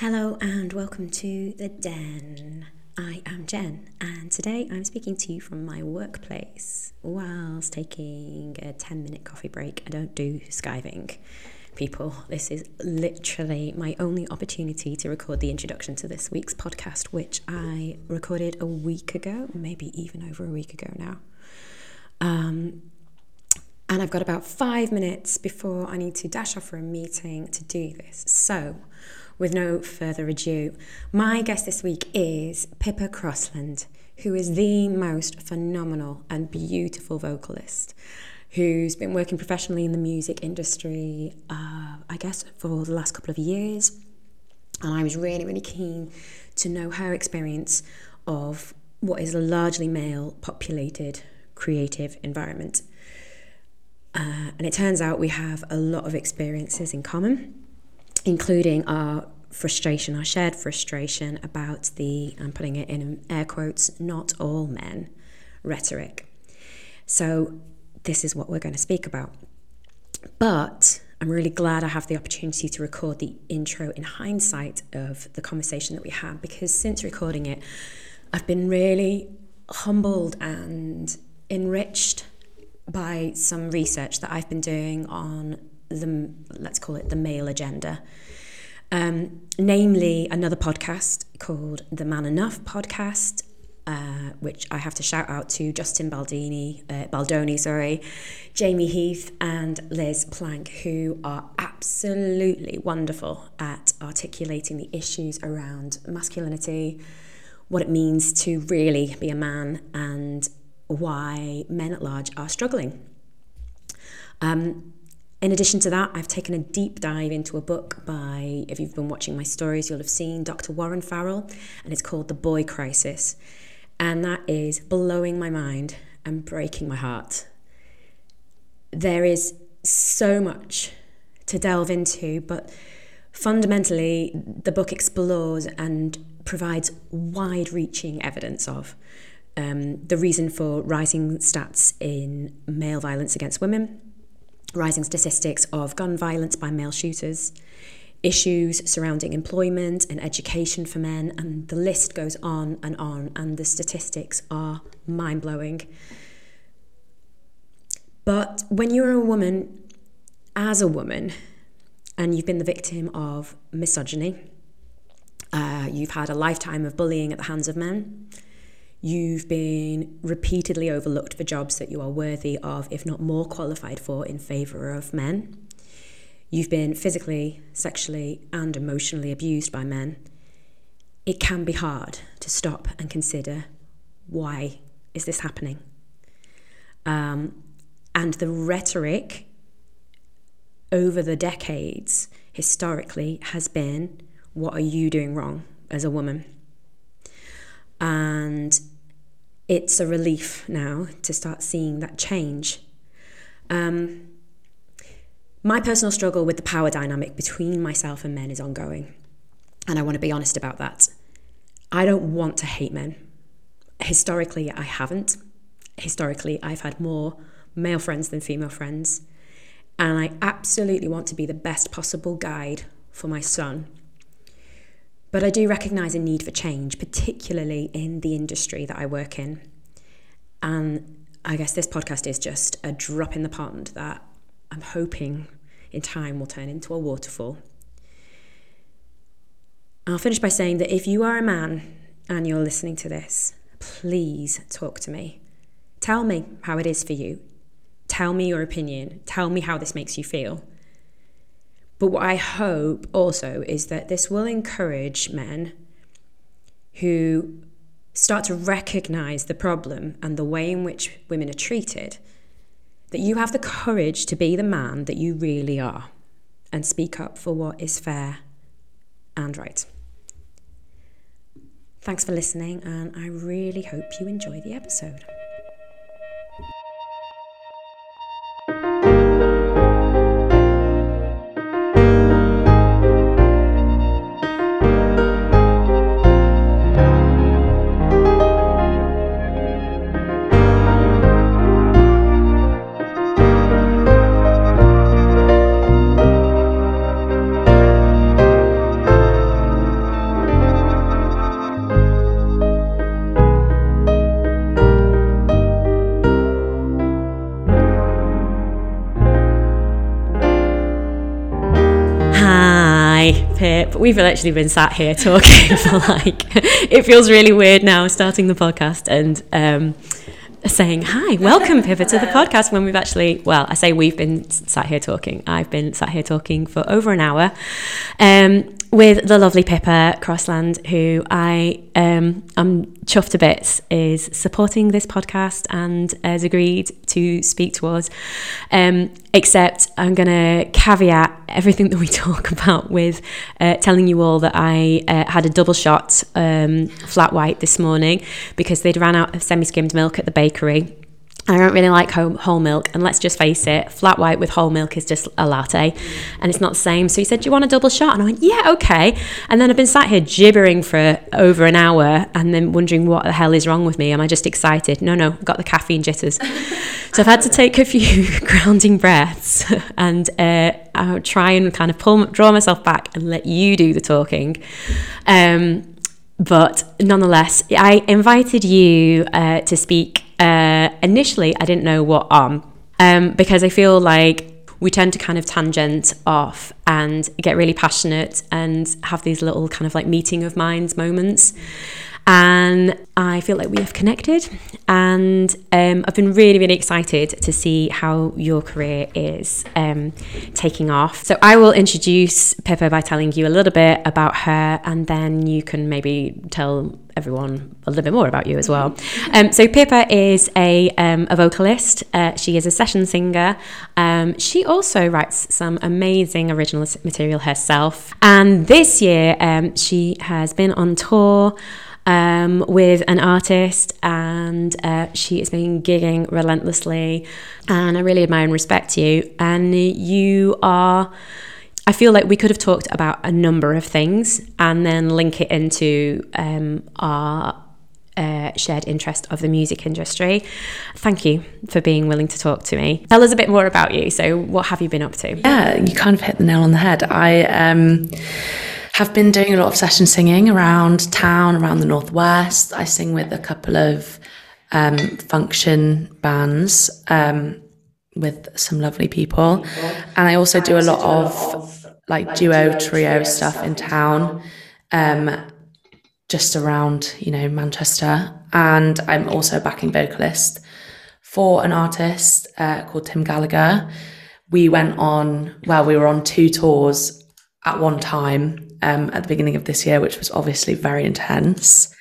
Hello and welcome to the Den. I am Jen, and today I'm speaking to you from my workplace whilst taking a 10 minute coffee break. I don't do skiving, people. This is literally my only opportunity to record the introduction to this week's podcast, which I recorded a week ago, maybe even over a week ago now. Um, and I've got about five minutes before I need to dash off for a meeting to do this. So, with no further ado, my guest this week is Pippa Crossland, who is the most phenomenal and beautiful vocalist who's been working professionally in the music industry, uh, I guess, for the last couple of years. And I was really, really keen to know her experience of what is a largely male populated creative environment. Uh, and it turns out we have a lot of experiences in common including our frustration, our shared frustration about the, I'm putting it in air quotes, not all men rhetoric. So, this is what we're going to speak about. But I'm really glad I have the opportunity to record the intro in hindsight of the conversation that we had because since recording it, I've been really humbled and enriched by some research that I've been doing on the let's call it the male agenda. Um, namely, another podcast called the Man Enough podcast, uh, which I have to shout out to Justin Baldini, uh, Baldoni, sorry, Jamey Heath, and Liz Plank, who are absolutely wonderful at articulating the issues around masculinity, what it means to really be a man, and why men at large are struggling. Um, in addition to that, I've taken a deep dive into a book by, if you've been watching my stories, you'll have seen Dr. Warren Farrell, and it's called The Boy Crisis. And that is blowing my mind and breaking my heart. There is so much to delve into, but fundamentally, the book explores and provides wide reaching evidence of um, the reason for rising stats in male violence against women rising statistics of gun violence by male shooters, issues surrounding employment and education for men, and the list goes on and on, and the statistics are mind blowing. But when you're a woman, as a woman, and you've been the victim of misogyny, uh, you've had a lifetime of bullying at the hands of men, You've been repeatedly overlooked for jobs that you are worthy of, if not more qualified for, in favour of men. You've been physically, sexually, and emotionally abused by men. It can be hard to stop and consider why is this happening? Um, and the rhetoric over the decades historically has been what are you doing wrong as a woman? And it's a relief now to start seeing that change. Um, my personal struggle with the power dynamic between myself and men is ongoing. And I want to be honest about that. I don't want to hate men. Historically, I haven't. Historically, I've had more male friends than female friends. And I absolutely want to be the best possible guide for my son but I do recognise a need for change, particularly in the industry that I work in. And I guess this podcast is just a drop in the pond that I'm hoping in time will turn into a waterfall. I'll finish by saying that if you are a man and you're listening to this, please talk to me. Tell me how it is for you. Tell me your opinion. Tell me how this makes you feel. But what I hope also is that this will encourage men who start to recognize the problem and the way in which women are treated, that you have the courage to be the man that you really are and speak up for what is fair and right. Thanks for listening, and I really hope you enjoy the episode. We've actually been sat here talking for like, it feels really weird now starting the podcast and um, saying, Hi, welcome, Pippa, to the podcast when we've actually, well, I say we've been sat here talking. I've been sat here talking for over an hour. Um, with the lovely Pippa Crossland, who I um, I'm chuffed to bits, is supporting this podcast and has agreed to speak to us. Um, except I'm going to caveat everything that we talk about with uh, telling you all that I uh, had a double shot um, flat white this morning because they'd ran out of semi skimmed milk at the bakery. I don't really like whole, whole, milk, and let's just face it, flat white with whole milk is just a latte, and it's not the same. So he said, "Do you want a double shot?" And I went, "Yeah, okay." And then I've been sat here gibbering for over an hour, and then wondering what the hell is wrong with me. Am I just excited? No, no, I've got the caffeine jitters. so I've had to take a few grounding breaths, and uh, I'll try and kind of pull, draw myself back, and let you do the talking. Um, but nonetheless, I invited you uh, to speak uh, initially, I didn't know what on um, because I feel like we tend to kind of tangent off and get really passionate and have these little kind of like meeting of minds moments. And I feel like we have connected, and um, I've been really, really excited to see how your career is um, taking off. So, I will introduce Pippa by telling you a little bit about her, and then you can maybe tell everyone a little bit more about you as well. Um, so Pippa is a, um, a vocalist. Uh, she is a session singer. Um, she also writes some amazing original material herself. And this year, um, she has been on tour. Um, with an artist, and uh, she has been gigging relentlessly. And I really admire and respect you. And you are I feel like we could have talked about a number of things and then link it into um, our uh, shared interest of the music industry. Thank you for being willing to talk to me. Tell us a bit more about you. So, what have you been up to? Yeah, you kind of hit the nail on the head. I um, have been doing a lot of session singing around town, around the Northwest. I sing with a couple of um, function bands. Um, with some lovely people. And I also do a lot of like duo, trio stuff in town, um, just around, you know, Manchester. And I'm also a backing vocalist for an artist uh, called Tim Gallagher. We went on, well, we were on two tours at one time um, at the beginning of this year, which was obviously very intense,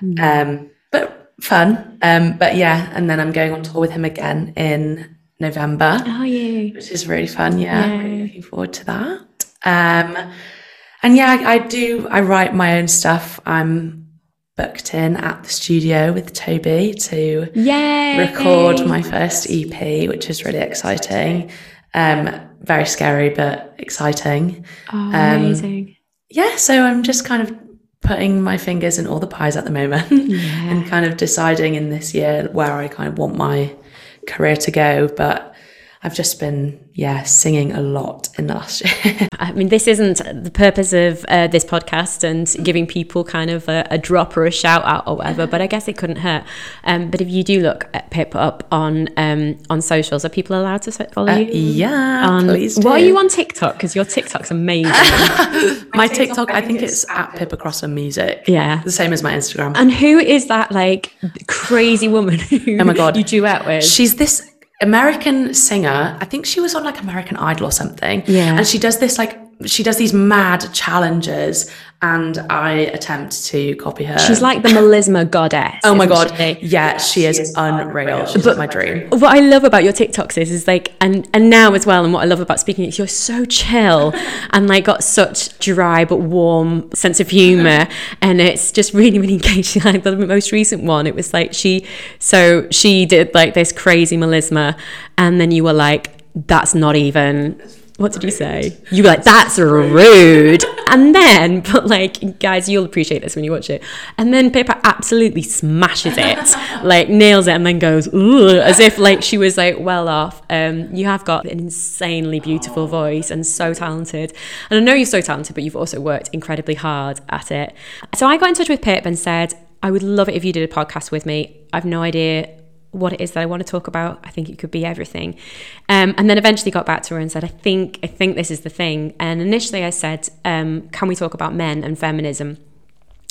mm. um, but fun. Um, but yeah, and then I'm going on tour with him again in November. Oh, yeah. Which is really fun. Yeah. yeah. Really looking forward to that. Um, and yeah, I, I, do, I write my own stuff. I'm booked in at the studio with Toby to Yay. record my first EP, which is really exciting. Um, very scary, but exciting. Oh, um, amazing. Yeah. So I'm just kind of putting my fingers in all the pies at the moment yeah. and kind of deciding in this year where I kind of want my career to go. But I've just been, yeah, singing a lot in the last year. I mean, this isn't the purpose of uh, this podcast and giving people kind of a, a, drop or a shout out or whatever, but I guess it couldn't hurt. Um, but if you do look at Pip up on um, on socials, are people allowed to follow uh, you? Yeah, um, please. Do. What are you on TikTok? Because your TikTok's amazing. my TikTok, I think it's at Pippa Crossland Music. Yeah, the same as my Instagram. And who is that like crazy woman? Who oh my god, you duet with? She's this American singer. I think she was on like American Idol or something. Yeah. And she does this like she does these mad challenges and I attempt to copy her. She's like the melisma goddess. Oh my god. She? Yeah, she is she unreal. She's but my dream. What I love about your TikToks is is like and and now as well and what I love about speaking is you're so chill and like got such dry but warm sense of humor and it's just really really engaging like the most recent one it was like she so she did like this crazy melisma and then you were like that's not even what did you say? You were like, that's rude. And then, but like, guys, you'll appreciate this when you watch it. And then Pippa absolutely smashes it, like nails it, and then goes, as if like she was like well off. Um, you have got an insanely beautiful voice and so talented. And I know you're so talented, but you've also worked incredibly hard at it. So I got in touch with Pip and said, I would love it if you did a podcast with me. I've no idea what it is that I want to talk about. I think it could be everything. Um, and then eventually got back to her and said, I think I think this is the thing. And initially I said, um, can we talk about men and feminism?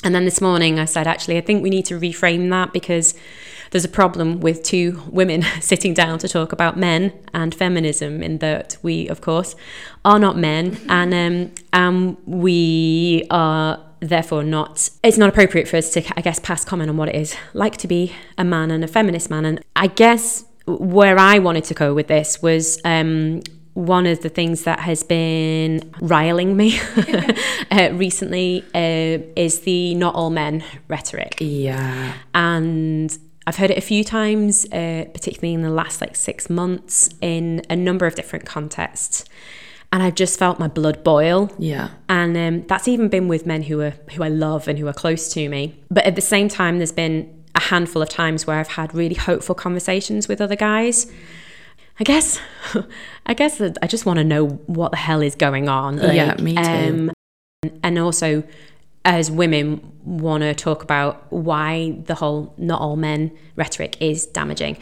And then this morning I said, actually, I think we need to reframe that because there's a problem with two women sitting down to talk about men and feminism, in that we, of course, are not men, and um, we are therefore not it's not appropriate for us to i guess pass comment on what it is like to be a man and a feminist man. And i guess where i wanted to go with this was um, one of the things that has been riling me uh, recently uh, is the not all men rhetoric. Yeah. and I've heard it a few times, uh, particularly in the last like six months, in a number of different contexts, and I've just felt my blood boil. Yeah. And um, that's even been with men who are who I love and who are close to me. But at the same time, there's been a handful of times where I've had really hopeful conversations with other guys. I guess, I guess that I just want to know what the hell is going on. Yeah, me too. Um, and also, as women, want to talk about why the whole "not all men" rhetoric is damaging.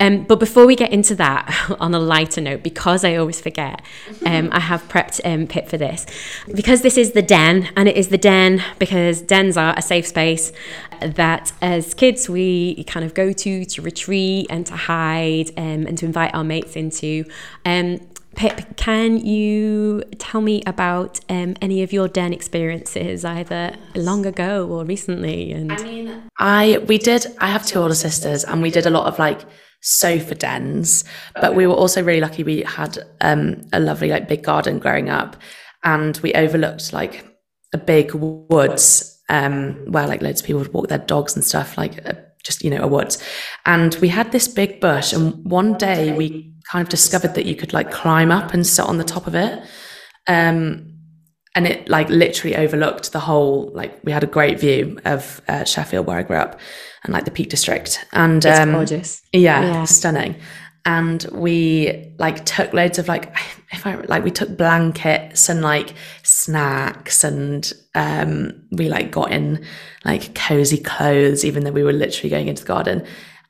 Um, but before we get into that, on a lighter note, because I always forget, um, I have prepped um, Pip for this because this is the den, and it is the den because dens are a safe space that, as kids, we kind of go to to retreat and to hide um, and to invite our mates into. Um, Pip, can you tell me about um, any of your den experiences, either long ago or recently? And I we did I have two older sisters and we did a lot of like sofa dens, but we were also really lucky we had um a lovely like big garden growing up and we overlooked like a big woods um where like loads of people would walk their dogs and stuff like uh, just you know a woods and we had this big bush and one day we kind of discovered that you could like climb up and sit on the top of it. Um and it like literally overlooked the whole like we had a great view of uh, Sheffield where I grew up and like the Peak District. And it's um, gorgeous. yeah, Yeah. stunning. And we like took loads of like if I like we took blankets and like snacks and um we like got in like cozy clothes even though we were literally going into the garden.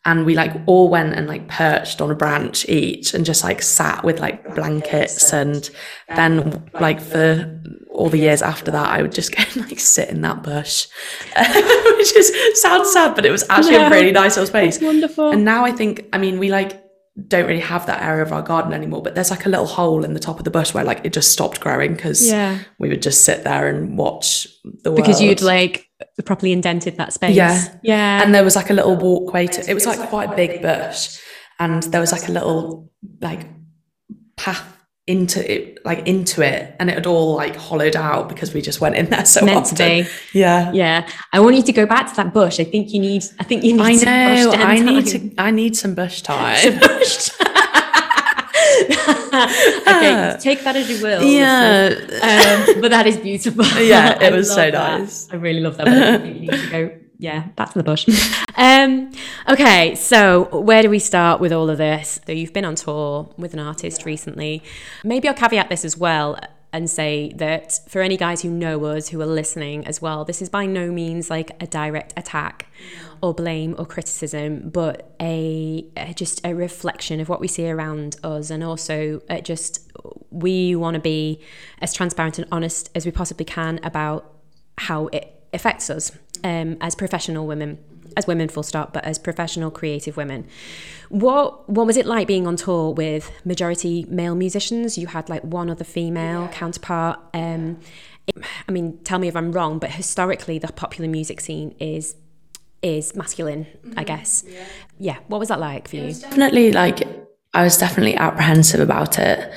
And we like all went and like perched on a branch each and just like sat with like blankets and then like for all the years after that I would just go and like sit in that bush. Which is sounds sad but it was actually a really nice little space. wonderful. and now I think, I mean, we like don't really have that area of our garden anymore, but there's like a little hole in the top of the bush where like it just stopped growing because Yeah. we would just sit there and watch the world. because you'd like properly indented that space. Yeah. Yeah. and there was like a little walkway to it was like quite a big bush and there was like a little like path into it like into it and it had all like hollowed out because we just went in there so meant to often. be. yeah Yeah. I want you to go back to that bush. I think you need I think you need I some know bush I need time. to I need some bush time okay, take that as you will. yeah Um, but that is beautiful. Yeah, it was so that. nice. I really love that. I think you need to go, yeah, back to the bush. um, okay, so where do we start with all of this? So you've been on tour with an artist recently. Maybe I'll caveat this as well and say that for any guys who know us who are listening as well, this is by no means like a direct attack or blame or criticism, but a, a just a reflection of what we see around us, and also uh, just we want to be as transparent and honest as we possibly can about how it affects us um, as professional women, as women full stop, but as professional creative women. What what was it like being on tour with majority male musicians? You had like one other female counterpart. Um, I mean, tell me if I'm wrong, but historically the popular music scene is is masculine, I guess. Yeah. What was that like for you? definitely like I was definitely apprehensive about it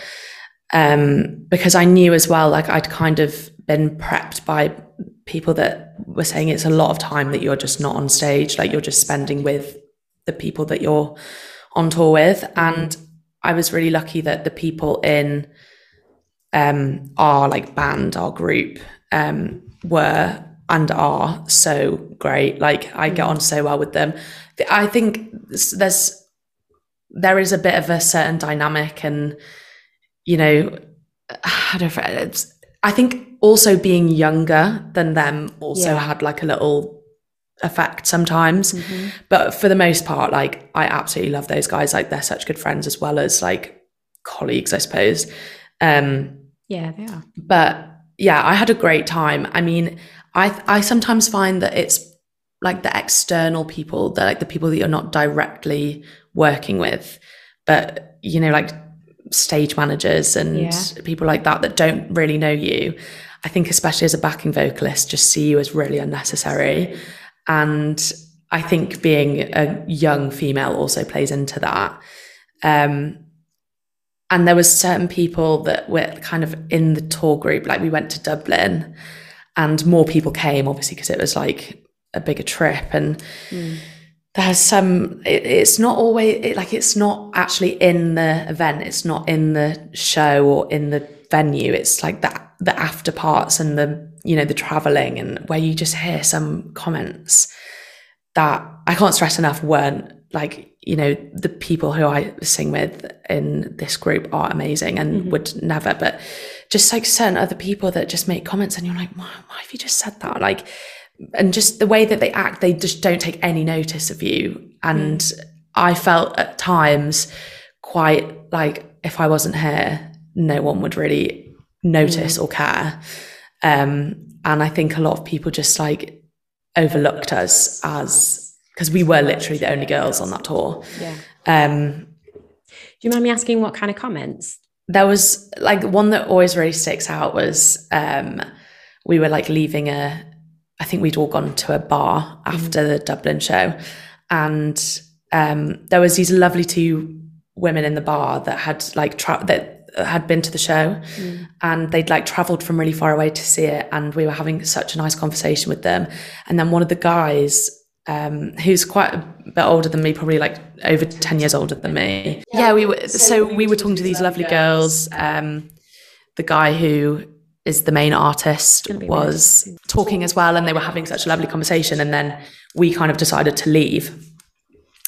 um, because I knew as well like I'd kind of been prepped by people that were saying it's a lot of time that you're just not on stage like you're just spending with the people that you're on tour with. And I was really lucky that the people in um, our like band our group um, were and are so great. Like I get on so well with them. I think there's there is a bit of a certain dynamic and you know I don't know, it's, I think also being younger than them also Yeah. had like a little effect sometimes. Mm-hmm. But for the most part, like I absolutely love those guys. Like they're such good friends as well as like colleagues, I suppose. Um, Yeah, they are. but yeah, I had a great time. I mean, I I sometimes find that it's like the external people, that like the people that you're not directly working with, but you know, like stage managers and Yeah. people like that that don't really know you. I think especially as a backing vocalist, just see you as really unnecessary. And I think being a young female also plays into that. Um, and there was certain people that were kind of in the tour group like we went to dublin and more people came obviously because it was like a bigger trip and there's some it, it's not always it, like it's not actually in the event it's not in the show or in the venue. It's like that the after parts and the you know the traveling and where you just hear some comments that I can't stress enough weren't like you know the people who I sing with in this group are amazing and mm-hmm. would never but just like certain other people that just make comments and you're like why, why have you just said that? Like and just the way that they act they just don't take any notice of you and I felt at times quite like if I wasn't here no one would really notice or care um and I think a lot of people just like overlooked us as because we were literally the only girls on that tour. Yeah. Um, Do you mind me asking what kind of comments? there was like one that always really sticks out was um, we were like leaving a, I think we'd all gone to a bar after the Dublin show, and um, there was these lovely two women in the bar that had like tra- that had been to the show. And they'd like traveled from really far away to see it. And we were having such a nice conversation with them. And then one of the guys um, who's quite a bit older than me, probably like over 10 years older than me. Yeah, we were, so we were talking to these lovely girls. Um, the guy who is the main artist was talking as well, and they were having such a lovely conversation. And then we kind of decided to leave,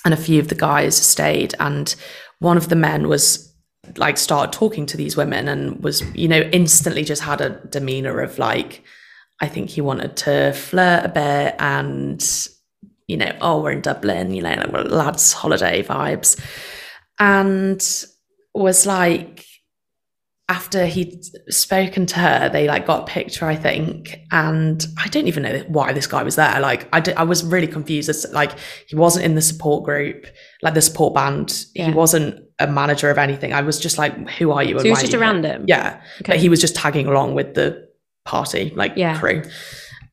and a few of the guys stayed, and one of the men was like started talking to these women and was you know instantly just had a demeanor of like I think he wanted to flirt a bit and you know, oh, we're in Dublin, you know, like lads' holiday vibes. And was like, after he'd spoken to her, they like got a picture, I think. And I don't even know why this guy was there. Like, I, did, I was really confused. As, like, he wasn't in the support group, like the support band. Yeah. He wasn't a manager of anything. I was just like, who are you? So he was just a random. Yeah. Okay. But he was just tagging along with the party, like Yeah. crew.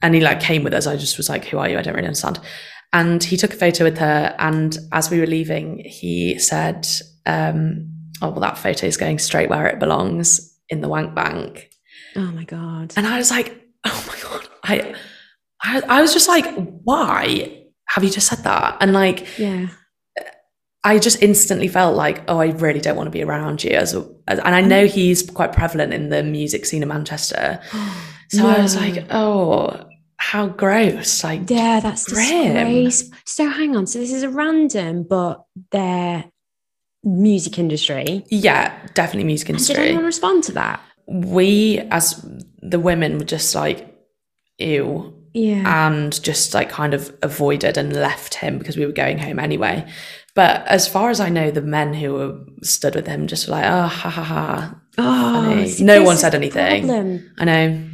And he like came with us. I just was like, who are you? I don't really understand. And he took a photo with her. And as we were leaving, he said, um, oh, well, that photo is going straight where it belongs in the wank bank. Oh my god. And I was like, oh my God. I, I, I was just like, why have you just said that? And like, Yeah. I just instantly felt like, oh, I really don't want to be around you. As, a, as and I know mm. he's quite prevalent in the music scene in Manchester. So I was like, oh, how gross! Like, Yeah, that's Grim. disgrace. So hang on. So this is a random, but they're music industry. yeah, definitely music And did industry. anyone respond to that? we, as the women, were just like, ew, Yeah. and just like kind of avoided and left him because we were going home anyway. But as far as I know, the men who were stood with him just were like, oh, ha ha ha. oh, see, No one said anything. problem. I know.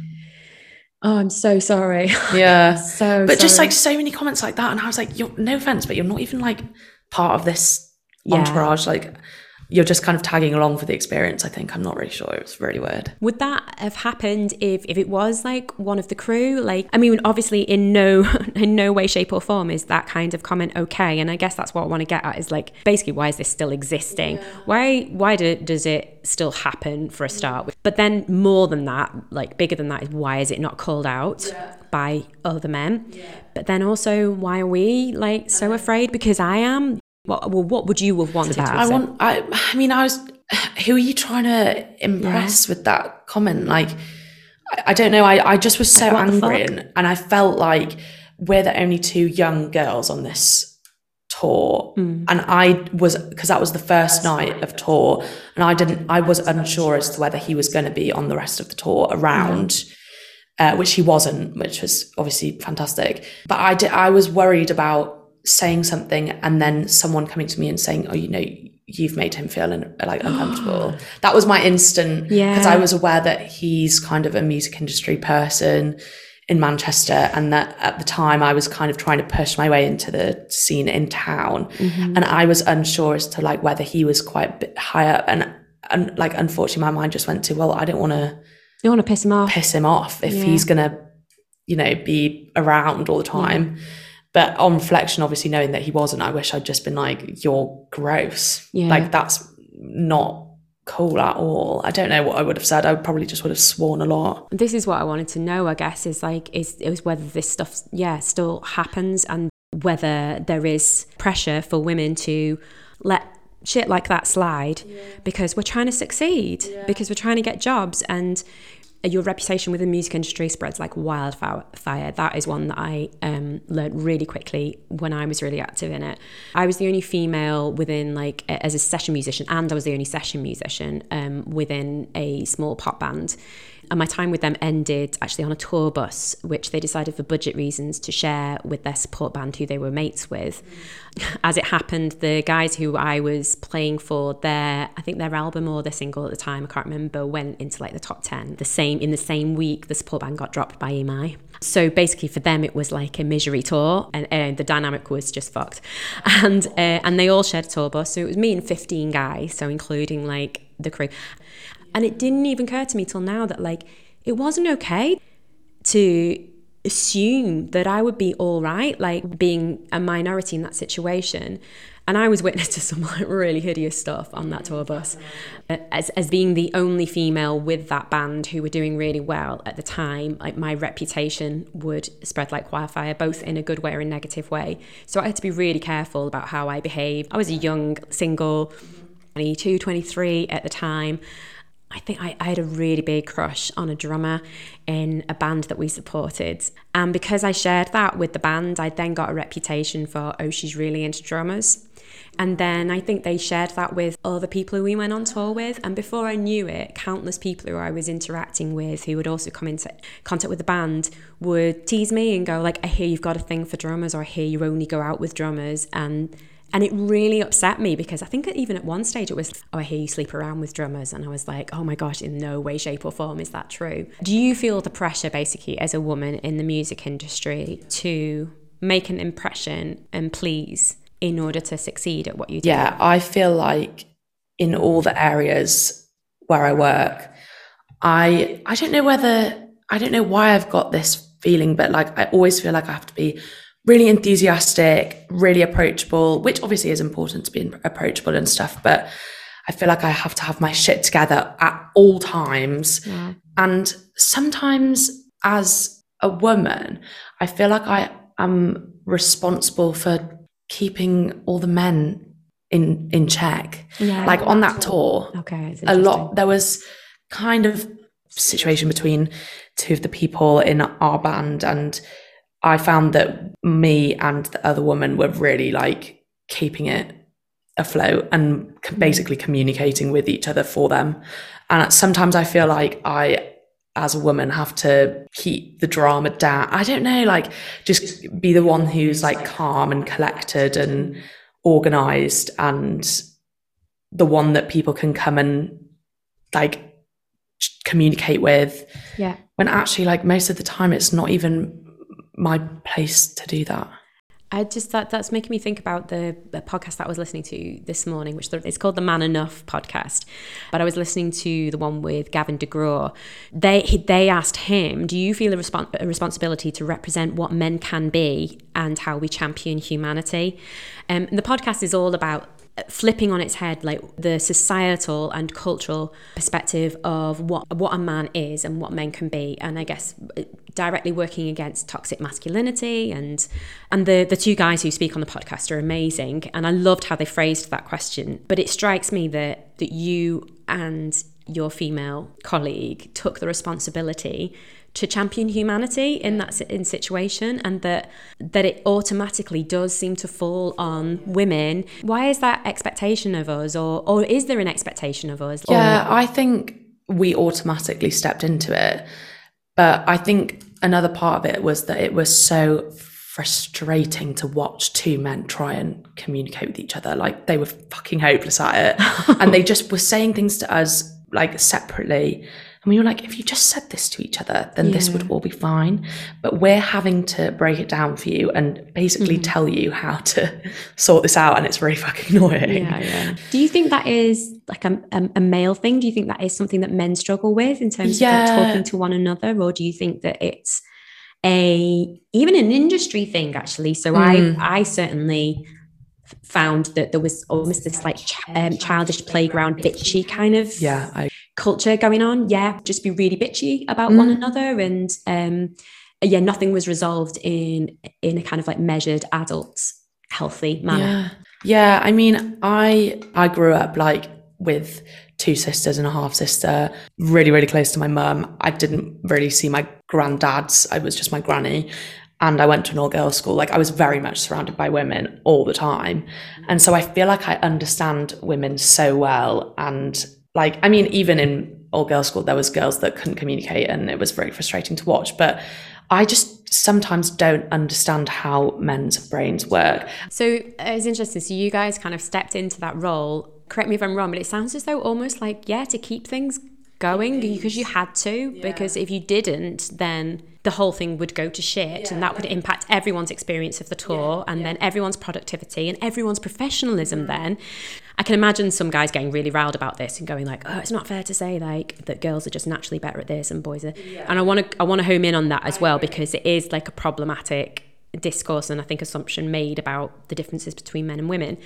Oh, I'm so sorry. Yeah. so but just like so many comments like that and i was like you're no offense but you're not even like part of this Yeah. entourage like you're just kind of tagging along for the experience i think i'm not really sure it was really weird Would that have happened if if it was like one of the crew? Like, I mean, obviously, in no in no way, shape, or form is that kind of comment okay. And I guess that's what I want to get at is like basically why is this still existing? Why why do, does it still happen for a mm. start? But then more than that, like bigger than that, is why is it not called out by other men? But then also, why are we like so afraid? Because I am. Well, what would you have wanted to i want i i mean i was who are you trying to impress with that comment? Like I, I don't know. I i just was so what angry and, and i felt like we're the only two young girls on this tour. Mm. and i was because that was the first night of tour and i didn't i was unsure as to whether he was going to be on the rest of the tour around uh, which he wasn't, which was obviously fantastic. But I did, I was worried about saying something and then someone coming to me and saying, "Oh, you know, you've made him feel un- like uncomfortable." that was my instant because Yeah. I was aware that he's kind of a music industry person in Manchester, and that at the time I was kind of trying to push my way into the scene in town, Mm-hmm. and I was unsure as to like whether he was quite a bit higher and. And like, unfortunately, my mind just went to, well, I don't want to You want to piss him off? piss him off if Yeah. he's gonna, you know, be around all the time. But on reflection, obviously knowing that he wasn't, I wish I'd just been like, "You're gross." Yeah. Like that's not cool at all. I don't know what I would have said. I probably just would have sworn a lot. this is what I wanted to know, I guess, is like is is whether this stuff yeah still happens and whether there is pressure for women to let shit like that slide because we're trying to succeed because we're trying to get jobs and your reputation within the music industry spreads like wildfire. That is one that I um, learned really quickly when I was really active in it. I was the only female within like as a session musician, and I was the only session musician um, within a small pop band. And my time with them ended actually on a tour bus, which they decided for budget reasons to share with their support band who they were mates with. As it happened, the guys who I was playing for their, I think their album or their single at the time, I can't remember, went into like the top 10. The same, in the same week, the support band got dropped by EMI. So basically for them, it was like a misery tour and, and the dynamic was just fucked. And, uh, and they all shared a tour bus. So it was me and 15 guys, so including like the crew. And it didn't even occur to me till now that like it wasn't okay to assume that I would be all right, like being a minority in that situation. And I was witness to some like really hideous stuff on that tour bus. Uh, As, as being the only female with that band who were doing really well at the time, like my reputation would spread like wildfire, both in a good way or a negative way. So I had to be really careful about how I behaved. I was a young single, 22, 23 at the time. I think I, I had a really big crush on a drummer in a band that we supported. And because I shared that with the band, I then got a reputation for, oh, she's really into drummers. And then I think they shared that with other people who we went on tour with. And before I knew it, countless people who I was interacting with who would also come into contact with the band would tease me and go, like, I hear you've got a thing for drummers, or I hear you only go out with drummers. And and it really upset me because I think even at one stage it was, oh, I hear you sleep around with drummers. And I was like, oh my gosh, in no way, shape, or form is that true. Do you feel the pressure basically as a woman in the music industry to make an impression and please in order to succeed at what you do? Yeah, I feel like in all the areas where I work, I I don't know whether I don't know why I've got this feeling, but like I always feel like I have to be really enthusiastic, really approachable, which obviously is important to be approachable and stuff, but I feel like I have to have my shit together at all times. Yeah. And sometimes as a woman, I feel like I am responsible for keeping all the men in in check. Yeah. Like on that tour, Okay. a lot there was kind of situation between two of the people in our band and I found that me and the other woman were really like keeping it afloat and mm-hmm. basically communicating with each other for them. And sometimes I feel like I, as a woman, have to keep the drama down. I don't know, like just be the one who's like calm and collected and organized and the one that people can come and like communicate with Yeah. when actually like most of the time it's not even my place to do that. I just that that's making me think about the, podcast that I was listening to this morning, which it's called the Man Enough podcast. But I was listening to the one with Gavin DeGraw. They they asked him, "Do you feel a, respons- a responsibility to represent what men can be and how we champion humanity?" Um, and the podcast is all about flipping on its head like the societal and cultural perspective of what what a man is and what men can be and i guess uh, directly working against toxic masculinity and and the the two guys who speak on the podcast are amazing and i loved how they phrased that question. But it strikes me that that you and your female colleague took the responsibility to champion humanity in that in situation and that that it automatically does seem to fall on women why is that expectation of us or or is there an expectation of us Yeah, I think we automatically stepped into it. But I think another part of it was that it was so frustrating to watch two men try and communicate with each other. Like they were fucking hopeless at it. and they just were saying things to us like separately. And we were like, if you just said this to each other, then this would all be fine. But we're having to break it down for you and basically tell you how to sort this out. And it's really fucking annoying. Yeah, yeah. Do you think that is like a, a, a male thing? Do you think that is something that men struggle with in terms of like, talking to one another? Or do you think that it's a even an industry thing actually? So Mm. I I certainly found that there was almost this like ch- um, childish playground bitchy kind of Yeah. I, culture going on. Yeah, just be really bitchy about one Mm. another, and um, yeah, nothing was resolved in in a kind of like measured adult healthy manner. Yeah. Yeah. I mean, I I grew up like with two sisters and a half sister, really, really close to my mum. I didn't really see my granddads. I was just my granny. And I went to an all girls school. Like I was very much surrounded by women all the time. And so I feel like I understand women so well. And like, I mean, even in all girls school, there was girls that couldn't communicate and it was very frustrating to watch. But I just sometimes don't understand how men's brains work. So uh, it's interesting. So you guys kind of stepped into that role. Correct me if I'm wrong, but it sounds as though almost like yeah to keep things going because you had to. Because if you didn't, then the whole thing would go to shit, and that would impact everyone's experience of the tour, and then everyone's productivity and everyone's professionalism. Then I can imagine some guys getting really riled about this and going like, "Oh, it's not fair to say like that girls are just naturally better at this and boys are." And I want to I want to home in on that as well because it is like a problematic discourse and I think assumption made about the differences between men and women.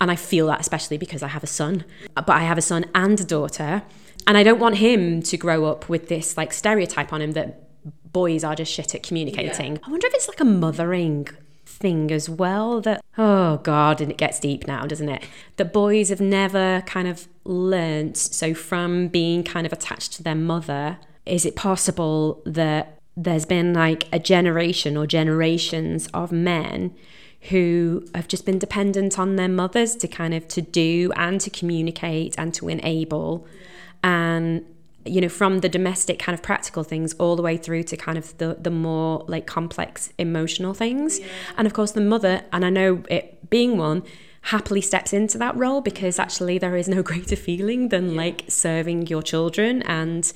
And I feel that especially because I have a son, but I have a son and a daughter. And I don't want him to grow up with this like stereotype on him that boys are just shit at communicating. I wonder if it's like a mothering thing as well that oh god and it gets deep now doesn't it? That boys have never kind of learnt so from being kind of attached to their mother is it possible that there's been like a generation or generations of men who have just been dependent on their mothers to kind of to do and to communicate and to enable and you know from the domestic kind of practical things all the way through to kind of the the more like complex emotional things. And of course the mother and i know it being one happily steps into that role because actually there is no greater feeling than like serving your children. And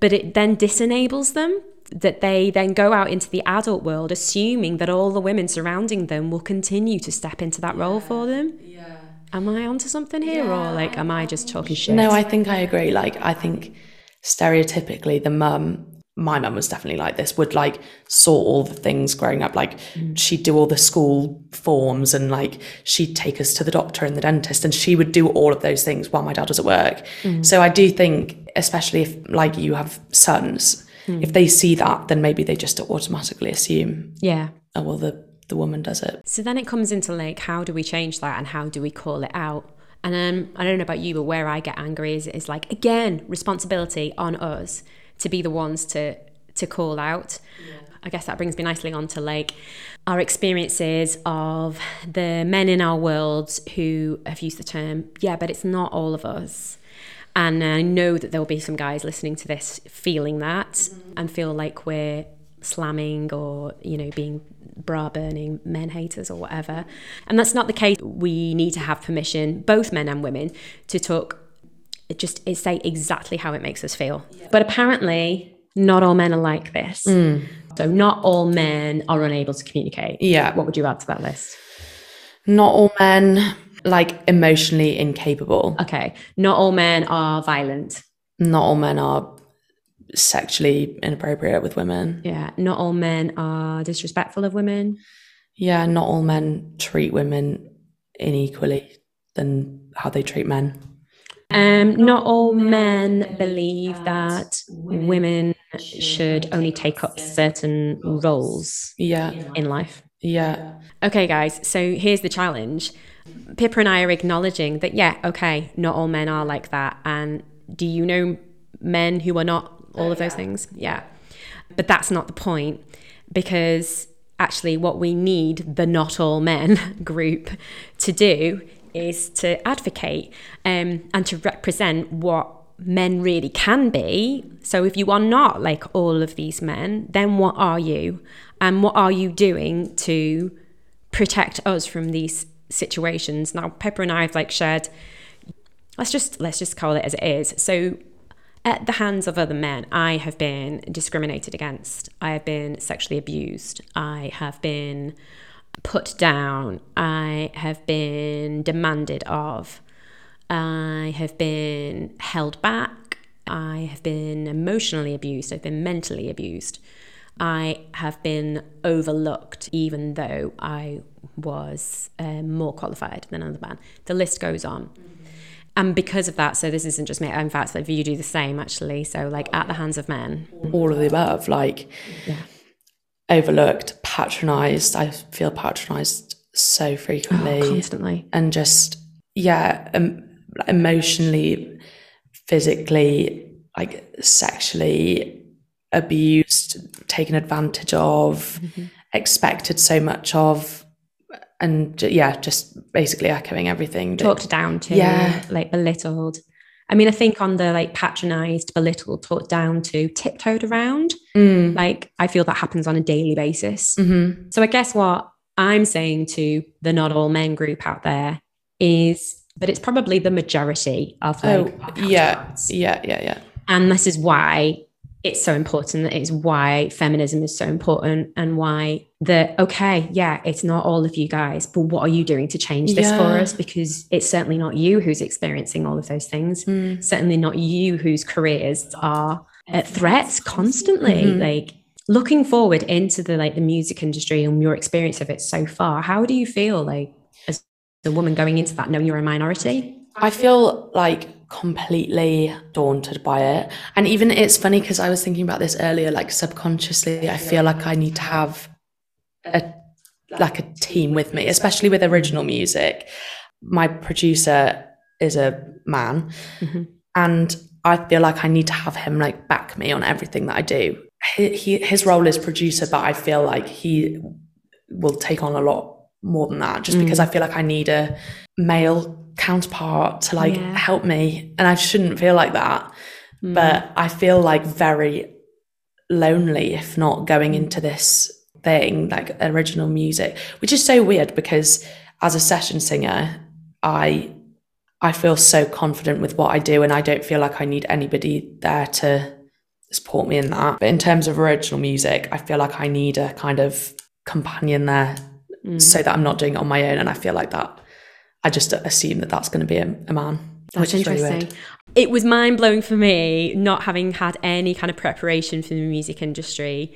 but it then disenables them that they then go out into the adult world assuming that all the women surrounding them will continue to step into that role for them. Yeah. Am i onto something here or like am i just talking shit No, I think I agree. Like, I think stereotypically, the mum, my mum was definitely like this, would like sort all the things growing up. Like, mm. she'd do all the school forms and like she'd take us to the doctor and the dentist, and she would do all of those things while my dad was at work. Mm. So, I do think, especially if like you have sons, if mm. they see that, then maybe they just automatically assume, yeah oh, well, the, the woman does it. So then it comes into like, how do we change that and how do we call it out? And um, I don't know about you, but where I get angry is, is like, again, responsibility on us to be the ones to to call out. I guess that brings me nicely on to like our experiences of the men in our world who have used the term, yeah, but it's not all of us. And I know that there will be some guys listening to this feeling that and feel like we're slamming or, you know, being bra burning men haters or whatever. And that's not the case. We need to have permission, both men and women, to talk, just say exactly how it makes us feel. But apparently, not all men are like this. Mm. So, not all men are unable to communicate. Yeah. What would you add to that list? Not all men like emotionally incapable. Okay. Not all men are violent. Not all men are sexually inappropriate with women. Yeah. Not all men are disrespectful of women. Yeah, not all men treat women unequally than how they treat men. Um, not all men believe that women should only take up certain roles Yeah, in life. yeah, Okay, guys, so here's the challenge. Pippa and I are acknowledging that, yeah, okay, not all men are like that. And do you know men who are not all of those things? Yeah. But that's not the point because actually, what we need the not all men group to do is to advocate um, and to represent what men really can be. So if you are not like all of these men, then what are you? And what are you doing to protect us from these situations? Now, Pippa and I have like shared let's just let's just call it as it is. So at the hands of other men, I have been discriminated against. I have been sexually abused. I have been put down. I have been demanded of. I have been held back. I have been emotionally abused. I've been mentally abused. I have been overlooked, even though I was uh, more qualified than another man. The list goes on. Mm-hmm. And because of that, so this isn't just me. In fact, like you do the same actually. So like at the hands of men, all of the above, like yeah. overlooked, patronized. I feel patronized so frequently, oh, constantly, and just yeah, um, emotionally, physically, like sexually abused, taken advantage of, mm-hmm. expected so much of, and yeah, just basically echoing everything. That, talked down to, yeah, like belittled. I mean, I think on the like patronized, belittled, talked down to, tiptoed around. Mm. Like I feel that happens on a daily basis. Mm-hmm. So I guess what I'm saying to the not all men group out there is that it's probably the majority of like oh, yeah, yeah, yeah, yeah. And this is why it's so important that it's why feminism is so important and why the okay yeah it's not all of you guys but what are you doing to change this yeah. for us because it's certainly not you who's experiencing all of those things mm. certainly not you whose careers are at threats constantly mm-hmm. like looking forward into the like the music industry and your experience of it so far how do you feel like as a woman going into that knowing you're a minority i feel like completely daunted by it. And even it's funny because I was thinking about this earlier, like subconsciously, I feel like I need to have a like a team with me, especially with original music. My producer is a man, mm-hmm. and I feel like I need to have him like back me on everything that I do. He, he, his role is producer, but I feel like he will take on a lot more than that, just mm. because I feel like I need a male counterpart to like yeah. help me and i shouldn't feel like that mm. but i feel like very lonely if not going mm. into this thing like original music which is so weird because as a session singer i i feel so confident with what i do and i don't feel like i need anybody there to support me in that but in terms of original music i feel like i need a kind of companion there mm. so that i'm not doing it on my own and i feel like that I just assume that that's going to be a, a man. That's interesting. Really it was mind blowing for me not having had any kind of preparation for the music industry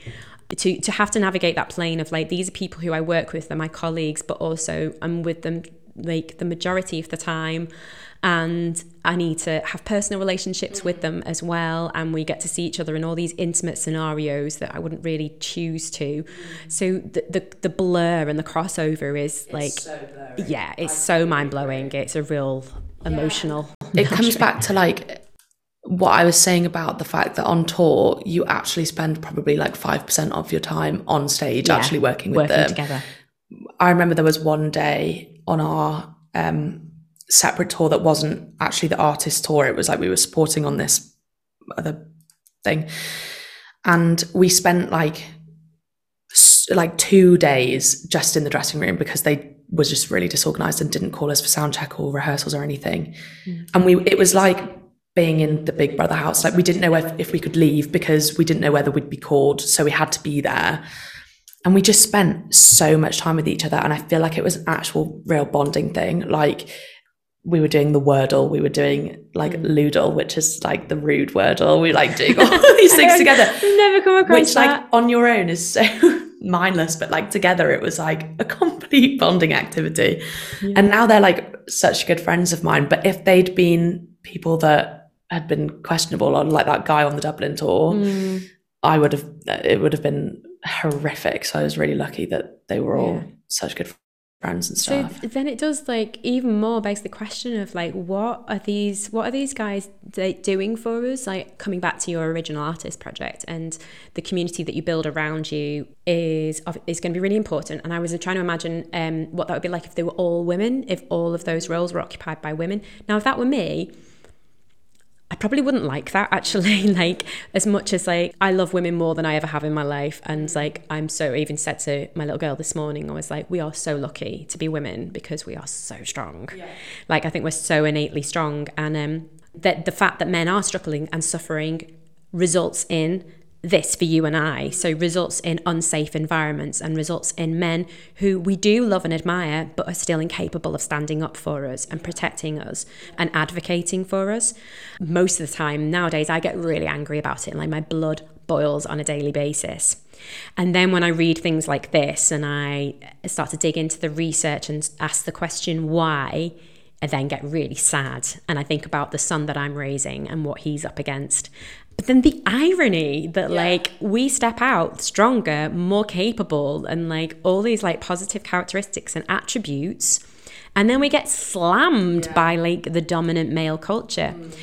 to to have to navigate that plane of like these are people who I work with, they're my colleagues, but also I'm with them like the majority of the time and I need to have personal relationships with them as well. And we get to see each other in all these intimate scenarios that I wouldn't really choose to. So the the, the blur and the crossover is it's like, so yeah, it's I so mind blowing. It's a real emotional. It comes back to like what I was saying about the fact that on tour you actually spend probably like five percent of your time on stage yeah, actually working with working them together. I remember there was one day on our um, separate tour that wasn't actually the artist tour. It was like we were supporting on this other thing. And we spent like like two days just in the dressing room because they was just really disorganized and didn't call us for sound check or rehearsals or anything. Mm. And we it was like being in the Big Brother house. Like we didn't know if, if we could leave because we didn't know whether we'd be called. So we had to be there. And we just spent so much time with each other. And I feel like it was an actual real bonding thing. Like we were doing the Wordle, we were doing like mm. Lewdle, which is like the rude Wordle. We like doing all these things together. Never come across which that. like on your own is so mindless, but like together it was like a complete bonding activity. Yeah. And now they're like such good friends of mine. But if they'd been people that had been questionable on like that guy on the Dublin tour, mm. I would have it would have been horrific. So I was really lucky that they were all yeah. such good brands and stuff. So then it does like even more begs the question of like what are these what are these guys doing for us? Like coming back to your original artist project and the community that you build around you is is going to be really important. And I was trying to imagine um, what that would be like if they were all women, if all of those roles were occupied by women. Now, if that were me. I probably wouldn't like that actually. like as much as like I love women more than I ever have in my life, and like I'm so I even said to my little girl this morning, I was like, we are so lucky to be women because we are so strong. Yeah. Like I think we're so innately strong, and um, that the fact that men are struggling and suffering results in this for you and I. So results in unsafe environments and results in men who we do love and admire, but are still incapable of standing up for us and protecting us and advocating for us. Most of the time nowadays, I get really angry about it and like my blood boils on a daily basis. And then when I read things like this and I start to dig into the research and ask the question why, I then get really sad and I think about the son that I'm raising and what he's up against but then the irony that yeah. like we step out stronger, more capable, and like all these like positive characteristics and attributes, and then we get slammed yeah. by like the dominant male culture. Mm.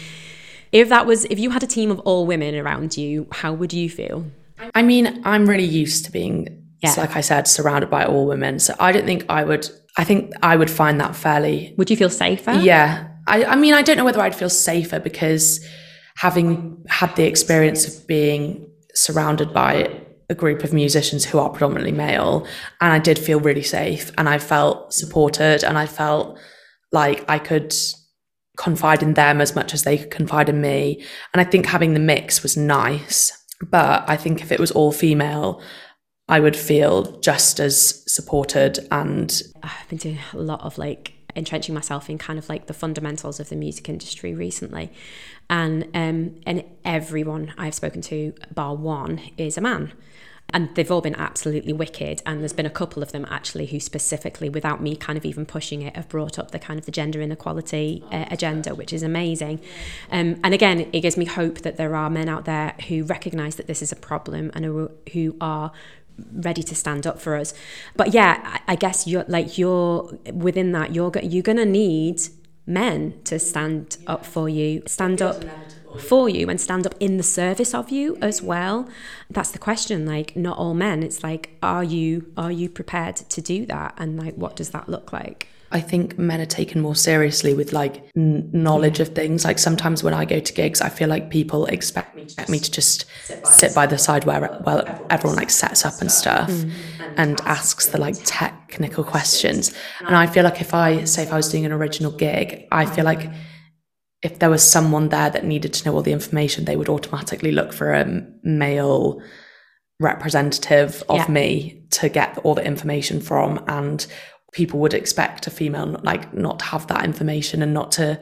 If that was, if you had a team of all women around you, how would you feel? I mean, I'm really used to being, yeah. like I said, surrounded by all women. So I don't think I would. I think I would find that fairly. Would you feel safer? Yeah. I, I mean, I don't know whether I'd feel safer because having had the experience of being surrounded by a group of musicians who are predominantly male and I did feel really safe and I felt supported and I felt like I could confide in them as much as they could confide in me. And I think having the mix was nice but I think if it was all female I would feel just as supported and I've been doing a lot of like entrenching myself in kind of like the fundamentals of the music industry recently and um, and everyone I've spoken to, bar one, is a man. And they've all been absolutely wicked. And there's been a couple of them actually who specifically, without me kind of even pushing it, have brought up the kind of the gender inequality uh, agenda, which is amazing. Um, and again, it gives me hope that there are men out there who recognise that this is a problem and who, are ready to stand up for us. But yeah, I, I guess you're like you're within that. You're you're gonna need men to stand up for you, stand up for you and stand up in the service of you as well. That's the question like not all men. It's like are you are you prepared to do that? And like what does that look like I think men are taken more seriously with like n- knowledge of things. Like sometimes when I go to gigs, I feel like people expect me to, me to just sit by the side where well everyone like sets up and stuff mm. and asks the like technical questions. And I feel like if I say if I was doing an original gig, I feel like if there was someone there that needed to know all the information, they would automatically look for a male representative of yeah. me to get all the information from and people would expect a female not, like not to have that information and not to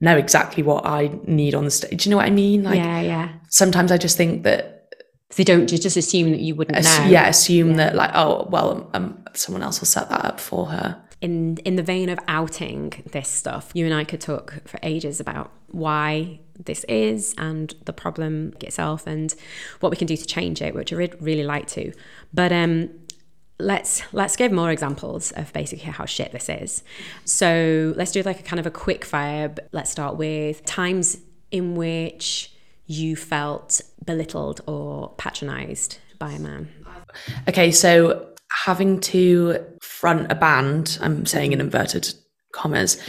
know exactly what I need on the stage. Do you know what I mean? Like, yeah, yeah. Sometimes I just think that they don't just assume that you wouldn't know. Yeah, assume yeah. that like, oh, well, um, someone else will set that up for her. In in the vein of outing this stuff, you and I could talk for ages about why this is and the problem itself and what we can do to change it, which I would really like to. But um, let's let's give more examples of basically how shit this is. So let's do like a kind of a quick fire. Let's start with times in which you felt belittled or patronized by a man. Okay, so having to front a band, I'm saying in inverted commas,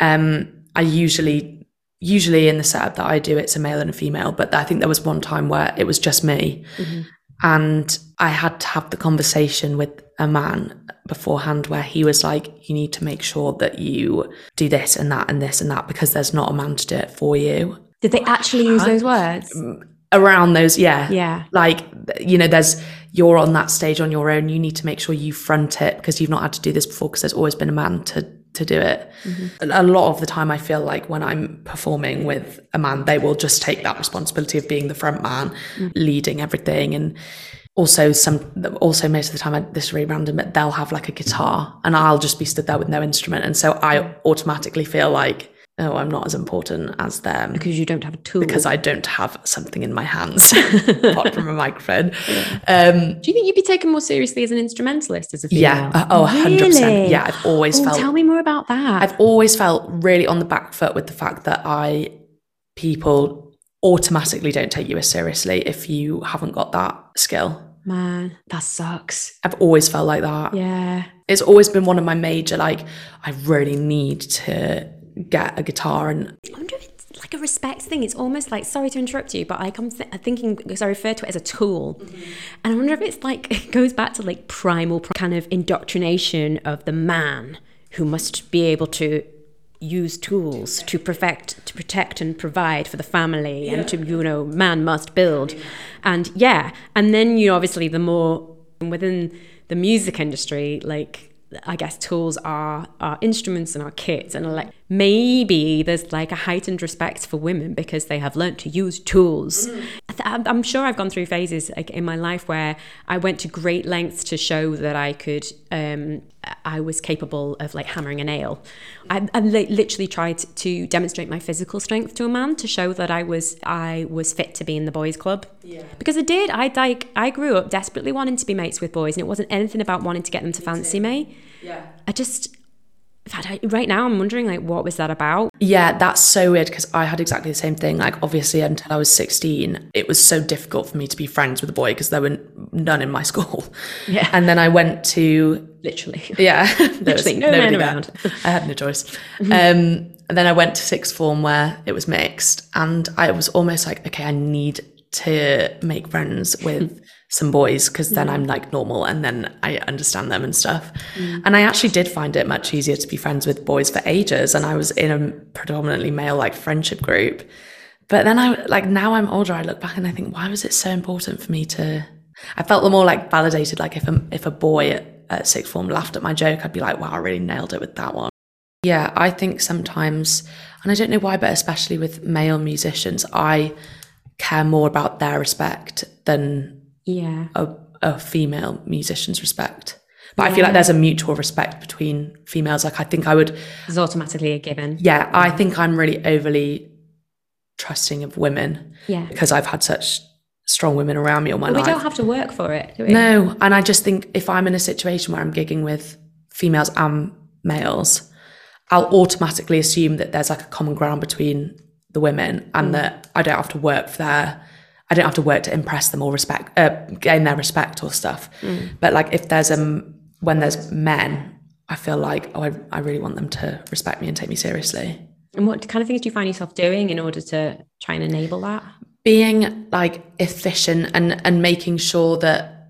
um, I usually usually in the setup that I do, it's a male and a female, but I think there was one time where it was just me. Mm-hmm. And I had to have the conversation with a man beforehand where he was like, you need to make sure that you do this and that and this and that because there's not a man to do it for you. Did they actually use those words? Around those, yeah. Yeah. Like, you know, there's, you're on that stage on your own. You need to make sure you front it because you've not had to do this before because there's always been a man to to do it. Mm-hmm. A lot of the time, I feel like when I'm performing with a man, they will just take that responsibility of being the front man, mm-hmm. leading everything. And also, some, also most of the time, this is really random, but they'll have like a guitar and I'll just be stood there with no instrument. And so I automatically feel like oh, I'm not as important as them. Because you don't have a tool. Because I don't have something in my hands apart from a microphone. Um, Do you think you'd be taken more seriously as an instrumentalist as a female? Yeah. Uh, oh, really? 100%. Yeah, I've always oh, felt. Tell me more about that. I've always felt really on the back foot with the fact that I, people automatically don't take you as seriously if you haven't got that skill. Man, that sucks. I've always felt like that. Yeah. It's always been one of my major, like, I really need to get a guitar and I wonder if it's like a respect thing. It's almost like sorry to interrupt you, but I come th- thinking because I refer to it as a tool, and I wonder if it's like it goes back to like primal kind of indoctrination of the man who must be able to use tools to perfect to protect and provide for the family and to you know man must build. And yeah and then you know obviously the more within the music industry like I guess tools are are instruments and our kits and like maybe there's like a heightened respect for women because they have learned to use tools. Mm. I'm sure I've gone through phases like in my life where I went to great lengths to show that I could um, I was capable of like hammering a nail. I, I literally tried to demonstrate my physical strength to a man to show that I was I was fit to be in the boys' club. Yeah. Because I did. I like I grew up desperately wanting to be mates with boys, and it wasn't anything about wanting to get them to fancy me. Yeah. I just right now i'm wondering like what was that about? Yeah that's so weird because i had exactly the same thing like obviously until i was 16 it was so difficult for me to be friends with a boy because there were none in my school. Yeah. And then i went to literally. Yeah. Literally no men around. I had no choice. Mm-hmm. um and then i went to sixth form where it was mixed and i was almost like okay i need to make friends with some boys because then I'm like normal and then I understand them and stuff. Mm. And I actually did find it much easier to be friends with boys for ages. And I was in a predominantly male like friendship group. But then I like now I'm older, I look back and I think, why was it so important for me to? I felt the more like validated. Like if a if a boy at, at sixth form laughed at my joke, I'd be like, wow, I really nailed it with that one. Yeah, I think sometimes, and I don't know why, but especially with male musicians, I care more about their respect than yeah a, a female musician's respect but yeah. I feel like there's a mutual respect between females. Like I think I would. It's automatically a given. Yeah, I think I'm really overly trusting of women. Yeah. Because I've had such strong women around me all my life. We don't have to work for it, do we? No, and I just think if I'm in a situation where I'm gigging with females and males, I'll automatically assume that there's like a common ground between the women and mm. that I don't have to work for their I don't have to work to impress them or respect, uh, gain their respect or stuff. Mm. But like if there's a when there's men, I feel like oh, I, I really want them to respect me and take me seriously. And what kind of things do you find yourself doing in order to try and enable that? Being like efficient and and making sure that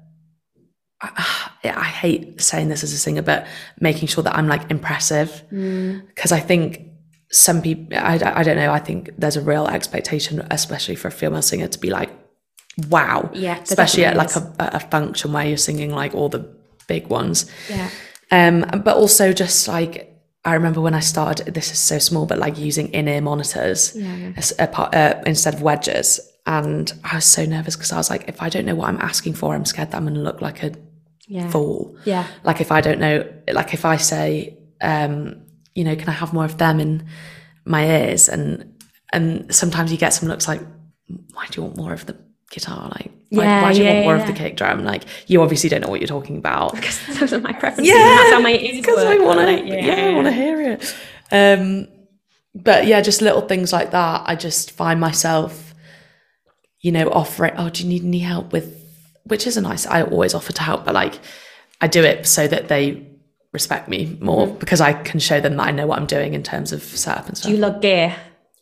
I, I hate saying this as a singer, but making sure that I'm like impressive because mm. I think some people I, I don't know i think there's a real expectation especially for a female singer to be like wow. Yeah especially at like a, a, function where you're singing like all the big ones. Yeah. Um but also just like i remember when i started this is so small but like using in-ear monitors yeah, yeah. uh, instead of wedges. And i was so nervous because i was like if i don't know what i'm asking for i'm scared that i'm going to look like a yeah. fool. Yeah. Like if i don't know like if i say um you know, can I have more of them in my ears? And and sometimes you get some looks like, why do you want more of the guitar? Like, why, yeah, why do you yeah, want more yeah. of the kick drum? Like, you obviously don't know what you're talking about. Because those are my preferences. Yeah, that's how my ears Because I want to, yeah, yeah, I want to hear it. Um, but yeah, just little things like that. I just find myself, you know, offering. Oh, do you need any help with? Which is a nice. I always offer to help, but like, I do it so that they respect me more mm-hmm. because I can show them that I know what I'm doing in terms of setup and stuff. Do you lug gear?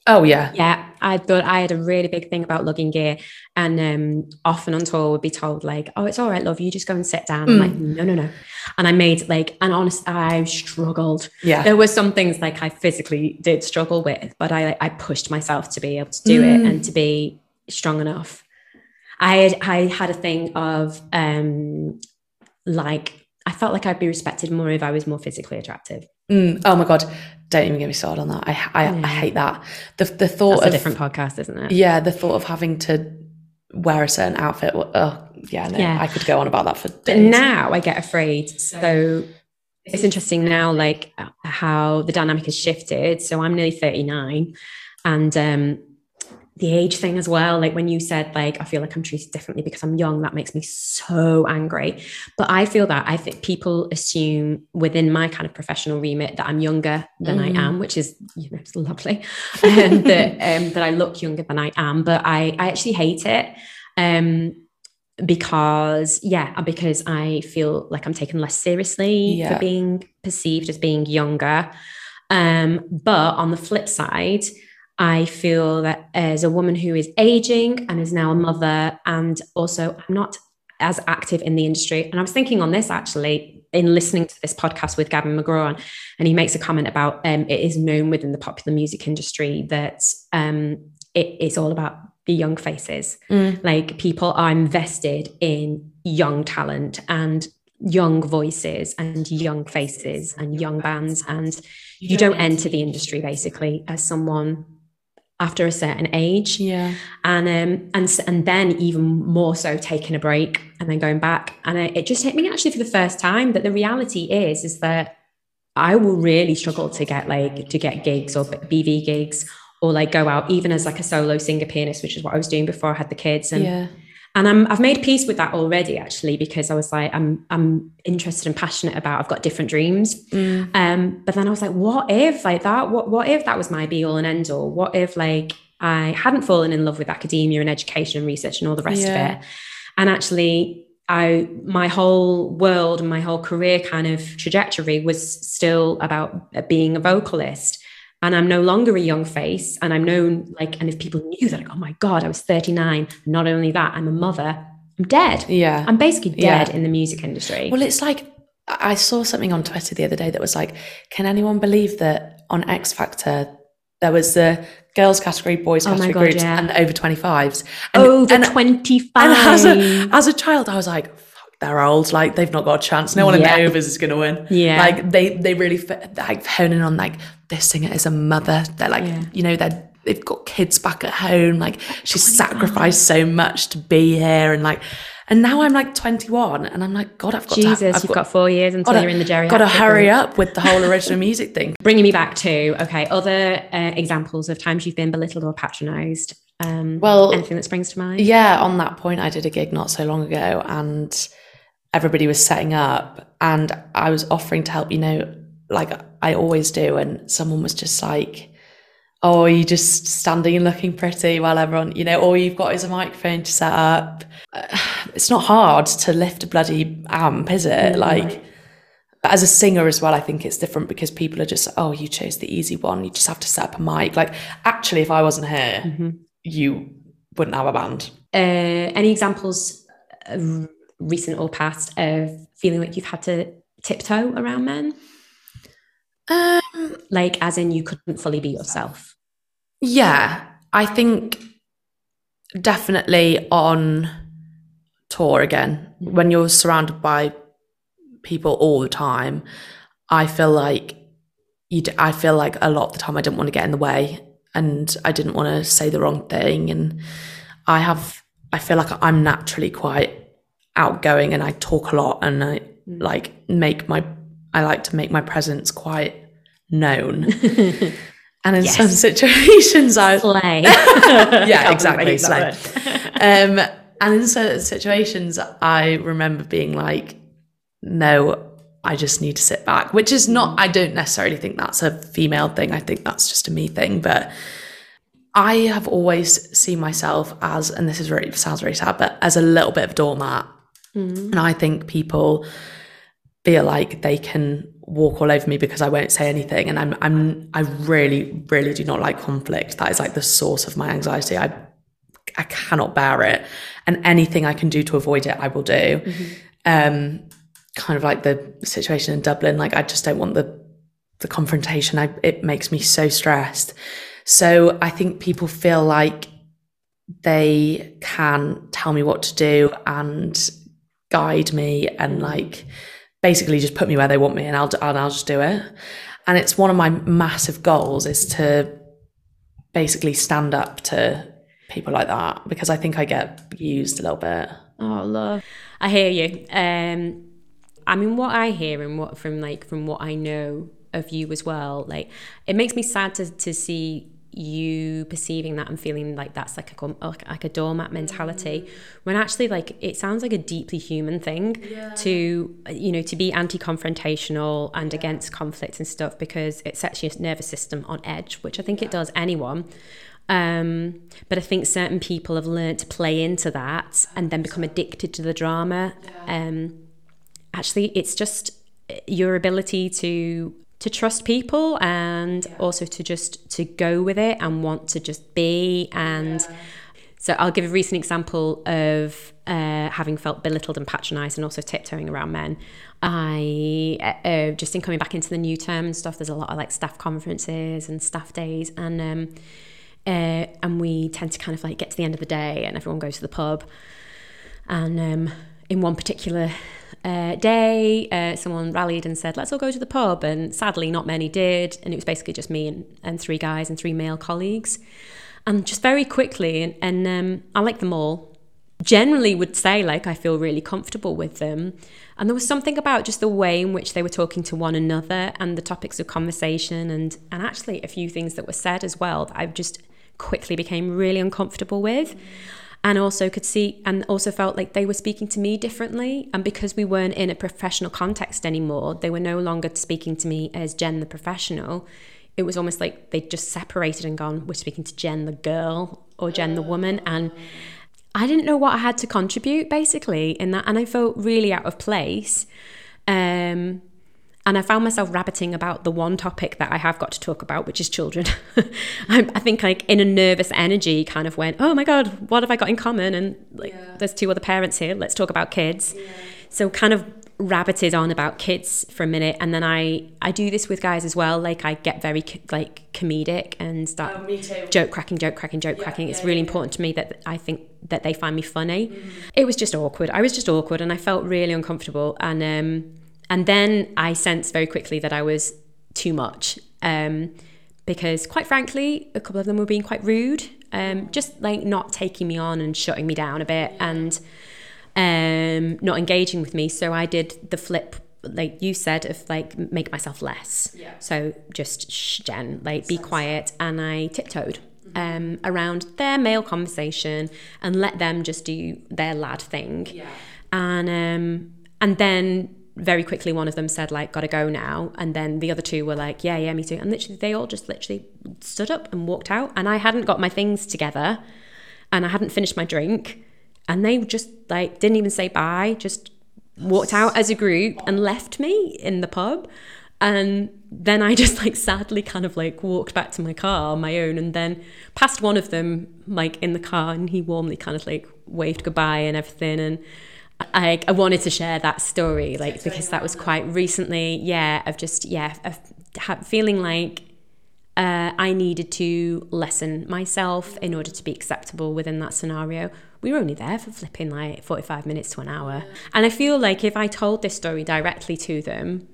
Oh yeah. Yeah. I thought I had a really big thing about lugging gear. And um, often on tour would be told, like, oh, it's all right, love, you just go and sit down. Mm. I'm like, no, no, no. And I made like, and honest, I struggled. Yeah. There were some things like I physically did struggle with, but I I pushed myself to be able to do mm. it and to be strong enough. I had I had a thing of um like I felt like I'd be respected more if I was more physically attractive. Mm, oh my god, don't even get me started on that. I I, yeah. I hate that. The the thought That's of a different podcast, isn't it? Yeah, the thought of having to wear a certain outfit. Oh yeah, no, yeah. I could go on about that for days. But now I get afraid. So it's interesting now, like how the dynamic has shifted. So I'm nearly 39, and um, the age thing as well like when you said like i feel like i'm treated differently because i'm young that makes me so angry but i feel that i think people assume within my kind of professional remit that i'm younger than mm. i am which is you know it's lovely um, that um, that i look younger than i am but i i actually hate it um because yeah because i feel like i'm taken less seriously yeah. for being perceived as being younger um but on the flip side I feel that as a woman who is aging and is now a mother, and also I'm not as active in the industry. And I was thinking on this actually in listening to this podcast with Gavin McGraw, and he makes a comment about um, it is known within the popular music industry that um, it is all about the young faces. Mm. Like people are invested in young talent and young voices and young faces and young bands and you don't enter the industry basically as someone after a certain age. Yeah. And um and and then even more so taking a break and then going back. And it, it just hit me actually for the first time that the reality is is that I will really struggle to get like to get gigs or BV gigs or like go out even as like a solo singer pianist which is what I was doing before I had the kids. And yeah and I'm, I've made peace with that already actually because I was like I'm I'm interested and passionate about I've got different dreams mm. um but then I was like what if like that what what if that was my be all and end all what if like I hadn't fallen in love with academia and education and research and all the rest yeah. of it and actually I my whole world and my whole career kind of trajectory was still about being a vocalist and I'm no longer a young face. And I'm known like, and if people knew that, like, oh my God, I was 39. Not only that, I'm a mother. I'm dead. Yeah. I'm basically dead yeah. in the music industry. Well, it's like I saw something on Twitter the other day that was like, can anyone believe that on X Factor there was the girls category, boys oh category God, groups, yeah. and over 25s. And, over and, 25. And as a, as a child, I was like, they're old. Like they've not got a chance. No one yeah. in the overs is going to win. Yeah. Like they they really like honing on like this singer is a mother. They're like yeah. you know they're they've got kids back at home. Like she's sacrificed so much to be here and like. And now I'm like 21, and I'm like, God, I've got Jesus, to, I've you've got, got, four years until gotta, you're in the geriatric. Got to hurry up with the whole original music thing. Bringing me back to okay, other uh, examples of times you've been belittled or patronised. Um, well, anything that springs to mind? Yeah, on that point, I did a gig not so long ago, and everybody was setting up and I was offering to help, you know, like I always do. And someone was just like, Oh, you're just standing and looking pretty while everyone, you know, all you've got is a microphone to set up. It's not hard to lift a bloody amp, is it? Like, as a singer as well, I think it's different because people are just, oh, you chose the easy one. You just have to set up a mic. Like, actually, if I wasn't here, mm-hmm. you wouldn't have a band. Uh, any examples recent or past of feeling like you've had to tiptoe around men? Um, like, as in, you couldn't fully be yourself. Yeah, I think definitely on tour again, mm-hmm. when you're surrounded by people all the time, I feel like you. D- I feel like a lot of the time I didn't want to get in the way, and I didn't want to say the wrong thing, and I have. I feel like I'm naturally quite outgoing and I talk a lot and I mm. like make my I like to make my presence quite known. and in yes. some situations I slay. yeah, exactly. Slay. um and in certain situations I remember being like, no, I just need to sit back, which is not I don't necessarily think that's a female thing. I think that's just a me thing. But I have always seen myself as, and this is very sounds very sad, but as a little bit of doormat Mm. And I think people feel like they can walk all over me because I won't say anything. And I'm I'm I really, really do not like conflict. That is like the source of my anxiety. I I cannot bear it. And anything I can do to avoid it, I will do. Mm-hmm. Um, kind of like the situation in Dublin. Like I just don't want the the confrontation. I, it makes me so stressed. So I think people feel like they can tell me what to do and guide me and like basically just put me where they want me and I'll, and I'll just do it. And it's one of my massive goals is to basically stand up to people like that because I think I get used a little bit. Oh, love. I hear you. Um, I mean, what I hear and what from like from what I know of you as well, like it makes me sad to to see you perceiving that and feeling like that's like a like a doormat mentality when actually like it sounds like a deeply human thing yeah. to you know to be anti-confrontational and yeah. against conflict and stuff because it sets your nervous system on edge which i think yeah. it does anyone um, but i think certain people have learned to play into that and then become addicted to the drama um, actually it's just your ability to to trust people and also to just to go with it and want to just be and so I'll give a recent example of uh, having felt belittled and patronised and also tiptoeing around men. I uh, uh, just in coming back into the new term and stuff. There's a lot of like staff conferences and staff days, and um, uh, and we tend to kind of like get to the end of the day and everyone goes to the pub. And um, in one particular uh, day, uh, someone rallied and said, "Let's all go to the pub." And sadly, not many did, and it was basically just me and, and three guys and three male colleagues. And just very quickly and, and um, i like them all. Generally would say like i feel really comfortable with them. And there was something about just the way in which they were talking to one another and the topics of conversation and and actually a few things that were said as well that i just quickly became really uncomfortable with and also could see and also felt like they were speaking to me differently and because we weren't in a professional context anymore they were no longer speaking to me as jenn the professional it was almost like they'd just separated and gone, we're speaking to Jenn the girl or Jenn the woman. And I didn't know what I had to contribute basically in that. And I felt really out of place. Um, and I found myself rabbiting about the one topic that I have got to talk about, which is children. I, I, think, like, in a nervous energy, kind of went, oh my God, what have I got in common? And like, yeah. there's two other parents here, let's talk about kids. Yeah. So, kind of rabbited on about kids for a minute and then I I do this with guys as well like I get very like comedic and start oh, joke cracking joke cracking joke yeah, cracking it's yeah, really yeah, important to me that I think that they find me funny mm-hmm. it was just awkward I was just awkward and I felt really uncomfortable and um and then I sensed very quickly that I was too much um because quite frankly a couple of them were being quite rude um just like not taking me on and shutting me down a bit and um, not engaging with me. So I did the flip, like you said, of like make myself less. Yeah. So just shh, Jenn, like be quiet, and I tiptoed. Um, around their male conversation and let them just do their lad thing, yeah. and um, and then very quickly one of them said like gotta go now. And then the other two were like yeah yeah me too. And literally they all just literally stood up and walked out. And I hadn't got my things together and I hadn't finished my drink. And they just like didn't even say bye just walked out as a group and left me in the pub. And then I just like sadly kind of like walked back to my car on my own. And then passed one of them like in the car and he warmly kind of like waved goodbye and everything. And I, I wanted to share that story like because that was quite recently yeah of just yeah of feeling like uh, I needed to lessen myself in order to be acceptable within that scenario we were only there for flipping like 45 minutes to an hour. And I feel like if I told this story directly to them,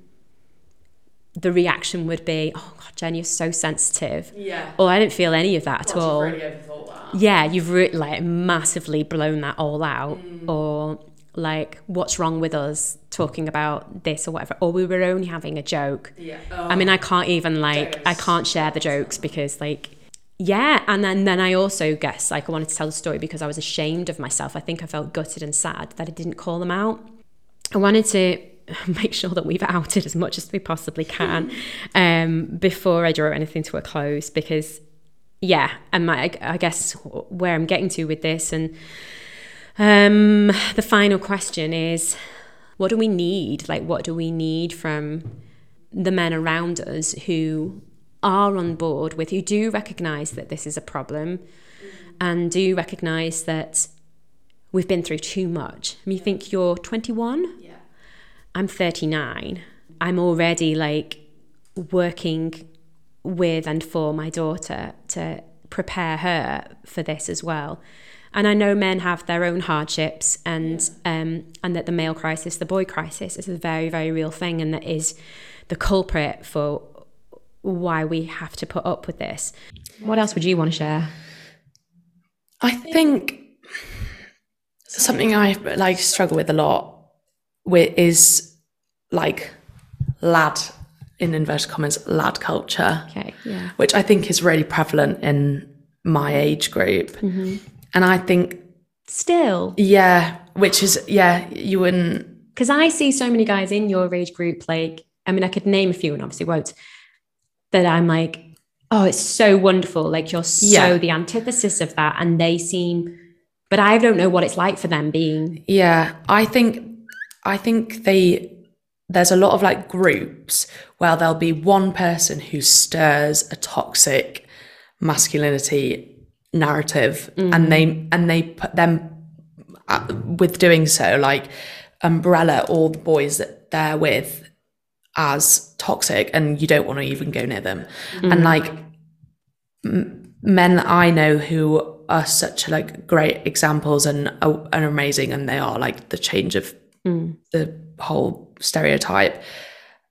the reaction would be, oh God, Jenn, you're so sensitive. Yeah. Or I didn't feel any of that well, at all. Really that. Yeah, you've re- like massively blown that all out. Mm. Or like, what's wrong with us talking about this or whatever? Or we were only having a joke. Yeah. Oh. I mean, I can't even like, I can't share the jokes because like yeah and then then i also guess like i wanted to tell the story because i was ashamed of myself i think i felt gutted and sad that i didn't call them out i wanted to make sure that we've outed as much as we possibly can um, before i draw anything to a close because yeah and my i guess where i'm getting to with this and um, the final question is what do we need like what do we need from the men around us who are on board with, who do recognize that this is a problem and do recognize that we've been through too much. I mean, you think you're 21? Yeah. I'm 39. I'm already like working with and for my daughter to prepare her for this as well. And I know men have their own hardships, and yeah. um, and that the male crisis, the boy crisis, is a very very real thing, and that is the culprit for why we have to put up with this. What else would you want to share? I think something I like struggle with a lot with is like lad in inverted commas lad culture. Okay, yeah. Which I think is really prevalent in my age group. Mm-hmm. And I think still yeah, which is yeah, you wouldn't because I see so many guys in your age group like I mean I could name a few and obviously won't that I'm like, oh, it's so wonderful. Like you're so yeah. the antithesis of that. And they seem, but I don't know what it's like for them being. Yeah. I think, I think they there's a lot of like groups where there'll be one person who stirs a toxic masculinity narrative mm. and they and they put them uh, with doing so like umbrella all the boys that they're with as toxic and you don't want to even go near them. Mm. And like m- men that i know who are such like great examples and are, are amazing and they are like the change of mm. the whole stereotype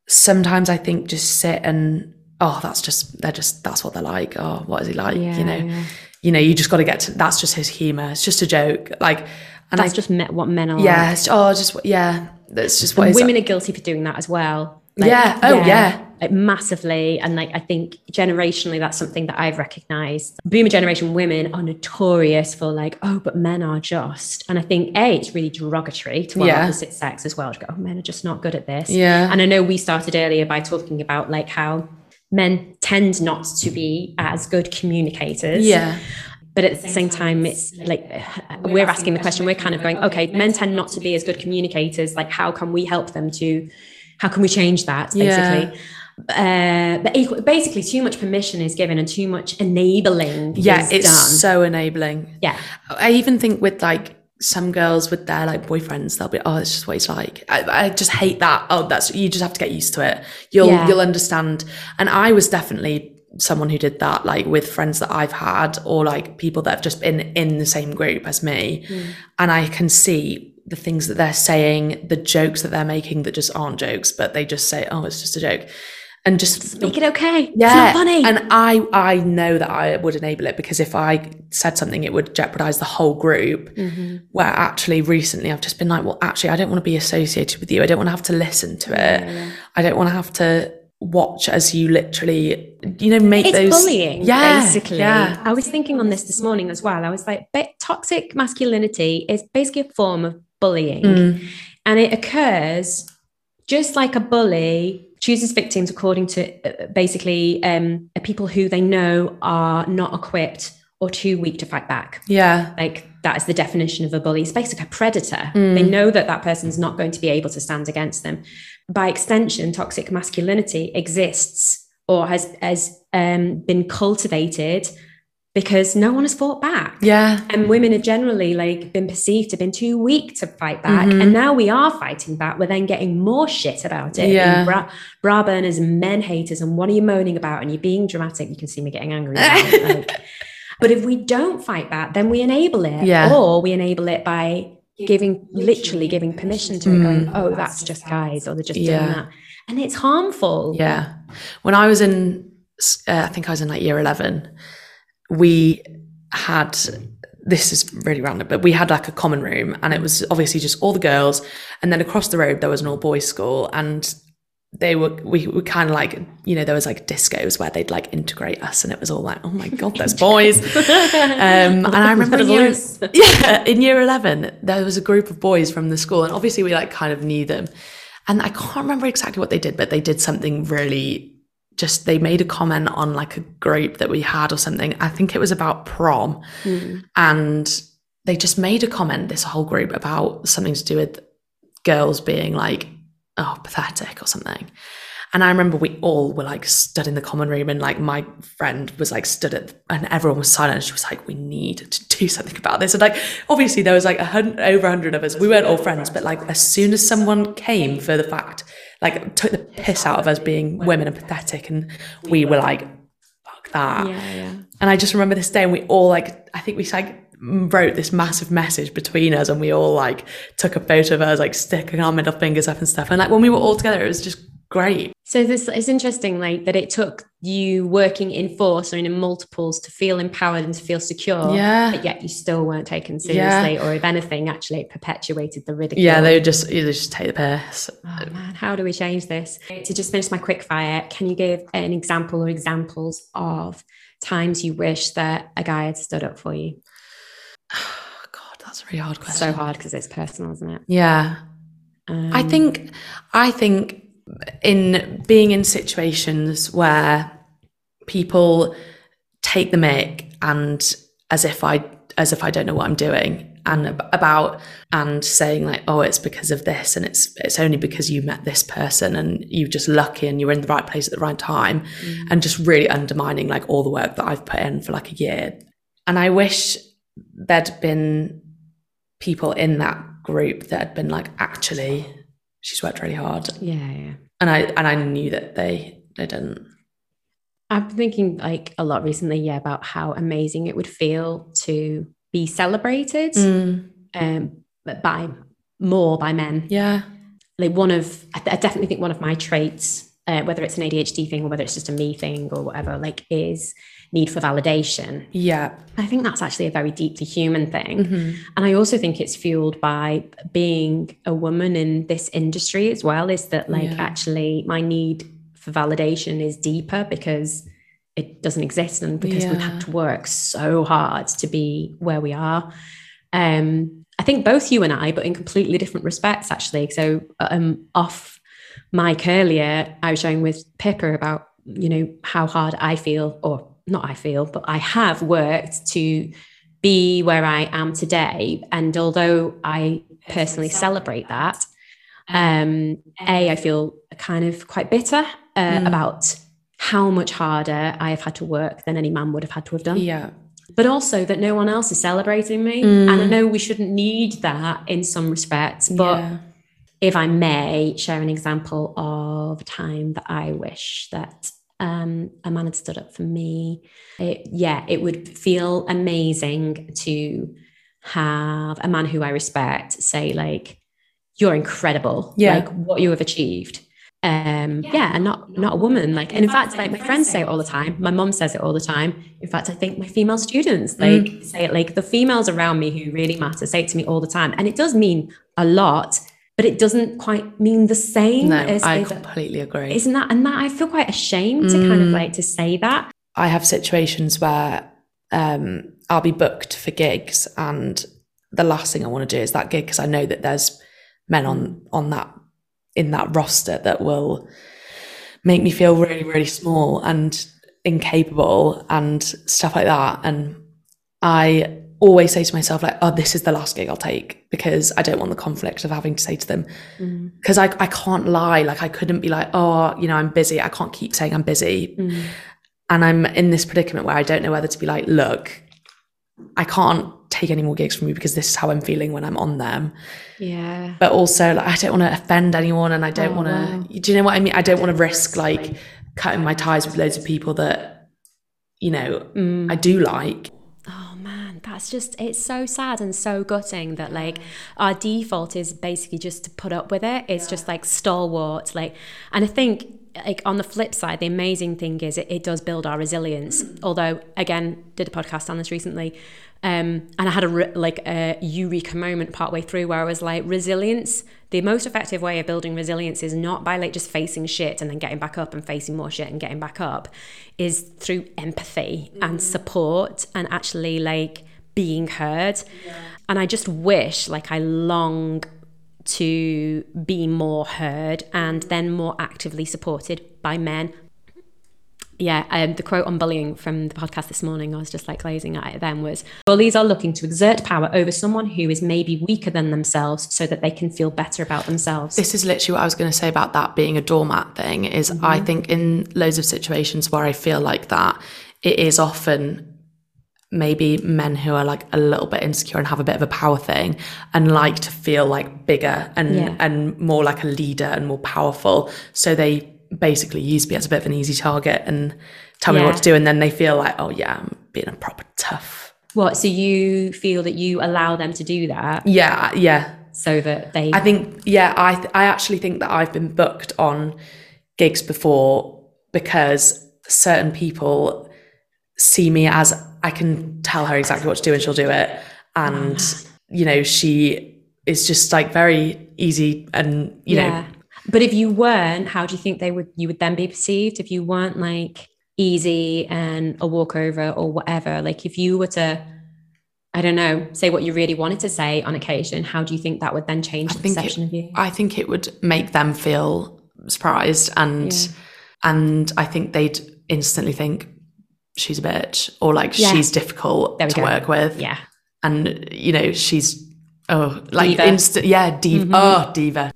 sometimes i think just sit and oh that's just they're just that's what they're like. Oh what is he like? Yeah, you know? yeah. You know you just got to get to that's just his humor it's just a joke like and That's I, just me- what men are. yeah it's, oh just yeah that's just what women are guilty for doing that as well. Like, Yeah. Oh, yeah. Like massively. And like I think generationally that's something that I've recognized. Boomer generation women are notorious for like, oh, but men are just. And I think A, it's really derogatory to Yeah. opposite sex as well. To go, oh, men are just not good at this. Yeah. And I know we started earlier by talking about like how men tend not to be as good communicators. Yeah. But at the same time it's like we're asking the question we're kind of going okay men tend not to be as good communicators. like how can we help them to how can we change that Yeah. basically? Uh, but equal, basically too much permission is given and too much enabling yeah is it's done. so enabling. Yeah. I even think with like some girls with their like boyfriends, they'll be, oh, it's just what he's like. I, I just hate that. Oh, that's you just have to get used to it. You'll Yeah. you'll understand. And I was definitely someone who did that, like with friends that I've had, or like people that have just been in the same group as me, hmm. and I can see the things that they're saying, the jokes that they're making that just aren't jokes, but they just say, oh, it's just a joke, and just make it okay yeah, it's not funny and I I know that I would enable it because if I said something, it would jeopardize the whole group. Mm-hmm. Where actually, recently, I've just been like, well, actually, I don't want to be associated with you. I don't want to have to listen to it. I don't want to have to watch as you literally, you know, make it's those. bullying Yeah, basically yeah. i was thinking on this this morning as well i was like but toxic masculinity is basically a form of bullying Mm. and it occurs just like a bully chooses victims according to uh, basically um, people who they know are not equipped or too weak to fight back. Yeah, like that is the definition of a bully. It's basically a predator. They know that that person's not going to be able to stand against them. By extension toxic masculinity exists or has has um, been cultivated because no one has fought back yeah, and women are generally like been perceived to have been too weak to fight back Mm-hmm. and now we are fighting back we're then getting more shit about it Yeah. bra, bra burners and men haters and what are you moaning about and you're being dramatic you can see me getting angry now, like. but if we don't fight back then we enable it Yeah. or we enable it by giving literally giving permission to it going oh that's just guys or they're just Mm. Yeah. doing that and it's harmful yeah. When I was in, uh, I think I was in like year eleven. We had this is really random, but we had like a common room, and it was obviously just all the girls, and then across the road there was an all boys school, and they were we were kind of like you know there was like discos where they'd like integrate us, and it was all like oh my god, there's boys. um, and I remember in year, yeah, in year eleven there was a group of boys from the school, and obviously we like kind of knew them, and I can't remember exactly what they did, but they did something really just they made a comment on like a group that we had or something. I think it was about prom. Hmm. And they just made a comment, this whole group, about something to do with girls being like, oh, pathetic or something. And I remember we all were like stood in the common room, and like my friend was like stood at, and everyone was silent. And she was like, "We need to do something about this." And like, obviously, there was like a hundred, over a hundred of us. We weren't all friends, but like, as soon as someone came for the fact, like, took the piss out of us being women and pathetic, and we were like, "Fuck that." yeah yeah And I just remember this day, and we all like, I think we like wrote this massive message between us, and we all like took a photo of us, like sticking our middle fingers up and stuff. And like when we were all together, it was just great. So this it's interesting, like that it took you working in force or in multiples to feel empowered and to feel secure. Yeah. But yet you still weren't taken seriously, or if anything, actually it perpetuated the ridicule. Yeah, they would just you just take the piss. Oh man, how do we change this? To just finish my quick fire, can you give an example or examples of times you wish that a guy had stood up for you? Oh, God, that's a really hard question. So hard because it's personal, isn't it? Yeah, Um, I think I think in being in situations where people take the mic and as if I as if I don't know what I'm doing and about and saying like oh it's because of this and it's it's only because you met this person and you're just lucky and you're in the right place at the right time mm. and just really undermining like all the work that I've put in for like a year. And I wish there'd been people in that group that had been like actually she's worked really hard Yeah, yeah. and I and I knew that they they didn't I've been thinking like a lot recently, yeah, about how amazing it would feel to be celebrated um, but by more by men. yeah Like one of, I, I definitely think one of my traits, uh, whether it's an ADHD thing or whether it's just a me thing or whatever, like is need for validation. yeah I think that's actually a very deeply human thing. And I also think it's fueled by being a woman in this industry as well, is that like Yeah. actually my need for validation is deeper because it doesn't exist and because we've had to work so hard to be where we are. Um, I think both you and I, but in completely different respects, actually. So um, off mic earlier, I was showing with Pippa about, you know, how hard I feel, or not I feel, but I have worked to be where I am today. And although I personally celebrate that, um, A, I feel kind of quite bitter uh, about how much harder I have had to work than any man would have had to have done yeah but also that no one else is celebrating me. And I know we shouldn't need that in some respects, but yeah. if I may share an example of time that I wish that um, a man had stood up for me, it, yeah, it would feel amazing to have a man who I respect say, like, you're incredible, Yeah. like what you have achieved. Um, yeah, and not not a woman. Like, and in fact, like my friends say it all the time. My mom says it all the time. In fact, I think my female students like say it. Like the females around me who really matter say it to me all the time, and it does mean a lot, but it doesn't quite mean the same. no as I completely agree isn't that? And that I feel quite ashamed to kind of like to say that. I have situations where um, I'll be booked for gigs, and the last thing I want to do is that gig because I know that there's men on on that in that roster that will make me feel really really small and incapable and stuff like that. And I always say to myself like, "Oh, this is the last gig I'll take," because I don't want the conflict of having to say to them because I I can't lie. Like I couldn't be like, "Oh, you know, I'm busy." I can't keep saying I'm busy and I'm in this predicament where I don't know whether to be like, look, I can't take any more gigs from you because this is how I'm feeling when I'm on them. Yeah. But also, like, I don't want to offend anyone, and I don't Oh, want to. wow. Do you know what I mean? I don't want to risk like cutting my ties with loads of people that, you know, Mm. I do like. That's just it's so sad and so gutting that like our default is basically just to put up with it. It's just like stalwart, like and I think like on the flip side, the amazing thing is it, it does build our resilience. Although again, did a podcast on this recently. Um, and I had a re- like a eureka moment partway through where I was like, resilience. The most effective way of building resilience is not by like just facing shit and then getting back up and facing more shit and getting back up, is through empathy and support and actually like being heard. And I just wish, like, I long to be more heard and then more actively supported by men. Yeah, um, the quote on bullying from the podcast this morning, I was just like glazing at it then was bullies are looking to exert power over someone who is maybe weaker than themselves so that they can feel better about themselves. This is literally what I was going to say about that being a doormat thing. Is I think in loads of situations where I feel like that, it is often maybe men who are like a little bit insecure and have a bit of a power thing and like to feel like bigger and Yeah. and more like a leader and more powerful so they basically use me as a bit of an easy target and tell me what to do and then they feel like oh yeah i'm being a proper tough What, so you feel that you allow them to do that yeah uh, yeah so that they. I think, yeah, I th- I actually think that I've been booked on gigs before because certain people see me as I can tell her exactly what to do and she'll do it, and you know she is just like very easy and you know But if you weren't, how do you think they would you would then be perceived if you weren't like easy and a walkover or whatever? Like if you were to, I don't know, say what you really wanted to say on occasion, how do you think that would then change the perception it, of you? I think it would make them feel surprised and Yeah. and I think they'd instantly think she's a bitch or like Yeah. she's difficult to go. work with yeah. and you know she's oh like Diva. instant yeah diva mm-hmm. oh diva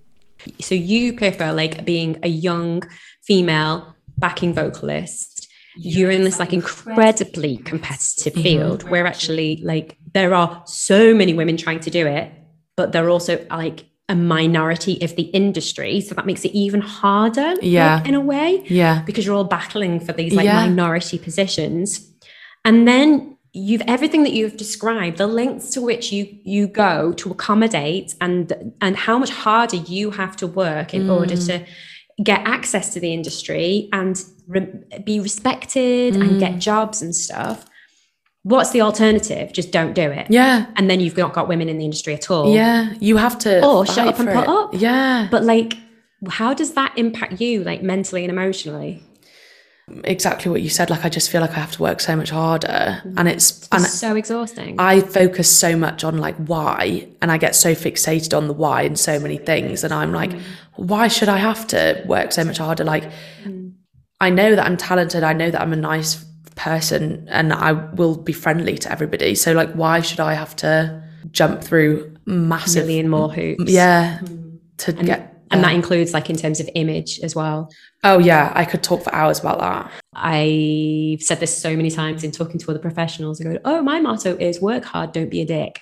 So you prefer like being a young female backing vocalist. You're in this like incredibly competitive mm-hmm. field where actually like there are so many women trying to do it, but they're also like a minority of the industry. So that makes it even harder like, Yeah. in a way yeah because you're all battling for these like Yeah. minority positions and then you've everything that you've described the lengths to which you you go to accommodate and and how much harder you have to work in order Mm. to get access to the industry and re- be respected and Mm. get jobs and stuff what's the alternative? Just don't do it. Yeah. And then you've not got women in the industry at all. Yeah. You have to Or shut up and put it. up. yeah. But like how does that impact you like mentally and emotionally? Exactly what you said. Like i just feel like i have to work so much harder. And it's and it's so exhausting. I focus so much on like why, and I get so fixated on the why in so many things, and I'm like, why should I have to work so much harder? Like, mm. I know that I'm talented, I know that I'm a nice person, and I will be friendly to everybody. So like, why should I have to jump through massive, million more hoops yeah, to get? and that includes like in terms of image as well oh yeah, I could talk for hours about that. i've said this so many times in talking to other professionals i go oh my motto is work hard don't be a dick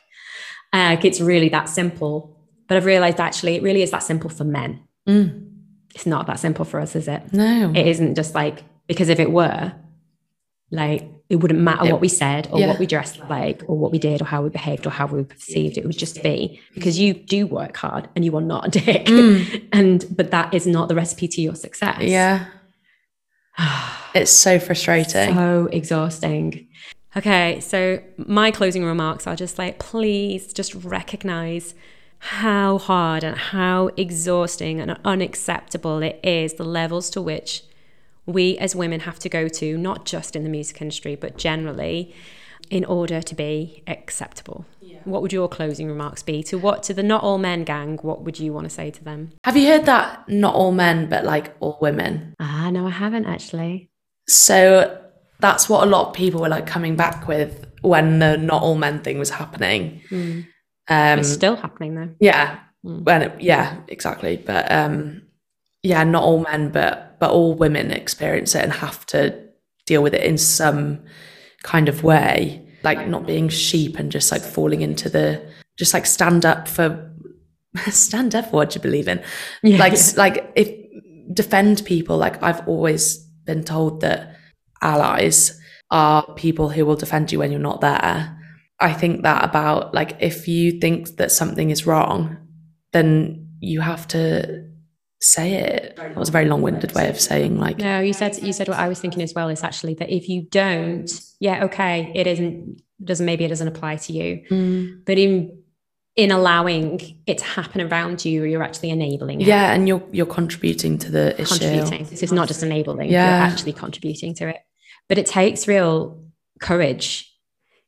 uh, it's really that simple but i've realized actually it really is that simple for men Mm. it's not that simple for us is it No, it isn't just like because if it were like it wouldn't matter It- what we said or yeah. what we dressed like or what we did or how we behaved or how we were perceived. It would just be because you do work hard and you are not a dick. Mm. And but that is not the recipe to your success. Yeah, it's so frustrating. so exhausting. Okay so my closing remarks are just like please just recognize how hard and how exhausting and unacceptable it is the levels to which we as women have to go to, not just in the music industry, but generally, in order to be acceptable. What would your closing remarks be to what to the not all men gang? What would you want to say to them? Have you heard that? Not all men, but like all women. Ah, no, I haven't actually. So that's what a lot of people were like coming back with when the not all men thing was happening. Um, It's still happening though. yeah, when it, yeah, exactly. But um, yeah, not all men, but but all women experience it and have to deal with it in some kind of way, like not being sheep and just like falling into the just like stand up for stand up for what you believe in, Yeah, like yeah. like if defend people. Like I've always been told that allies are people who will defend you when you're not there. I think that about like if you think that something is wrong, then you have to say it. That was a very long-winded way of saying like No, you said you said what I was thinking as well is actually that if you don't, yeah, okay, it isn't doesn't maybe it doesn't apply to you, mm, but in in allowing it to happen around you, you're actually enabling it. yeah, and you're you're contributing to the issue. contributing. So it's not just enabling, Yeah. you're actually contributing to it. But it takes real courage,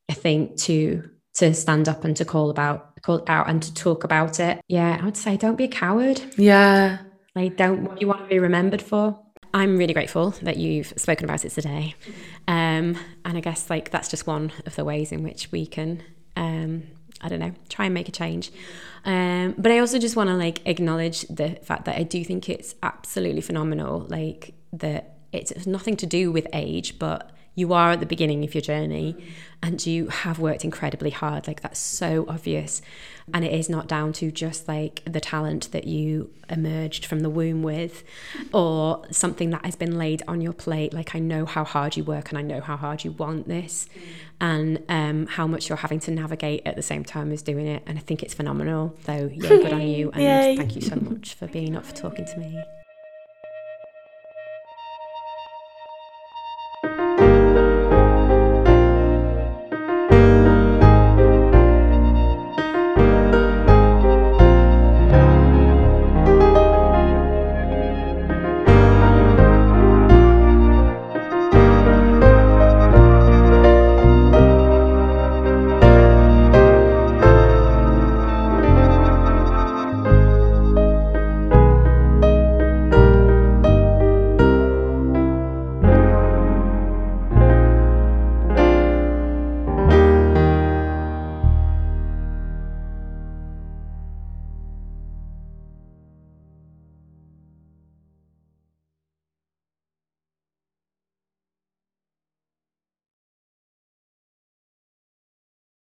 I think, to to stand up and to call about call out and to talk about it. Yeah, I would say don't be a coward. Yeah. Like don't what you want to be remembered for. I'm really grateful that you've spoken about it today. Um, and I guess like that's just one of the ways in which we can um I don't know, try and make a change. Um, but I also just want to like acknowledge the fact that I do think it's absolutely phenomenal, like that it's nothing to do with age, but you are at the beginning of your journey and you have worked incredibly hard. Like that's so obvious. And it is not down to just like the talent that you emerged from the womb with or something that has been laid on your plate. Like I know how hard you work and I know how hard you want this and um, how much you're having to navigate at the same time as doing it. And I think it's phenomenal. So yeah, good on you. And Yay. thank you so much for being up for talking to me.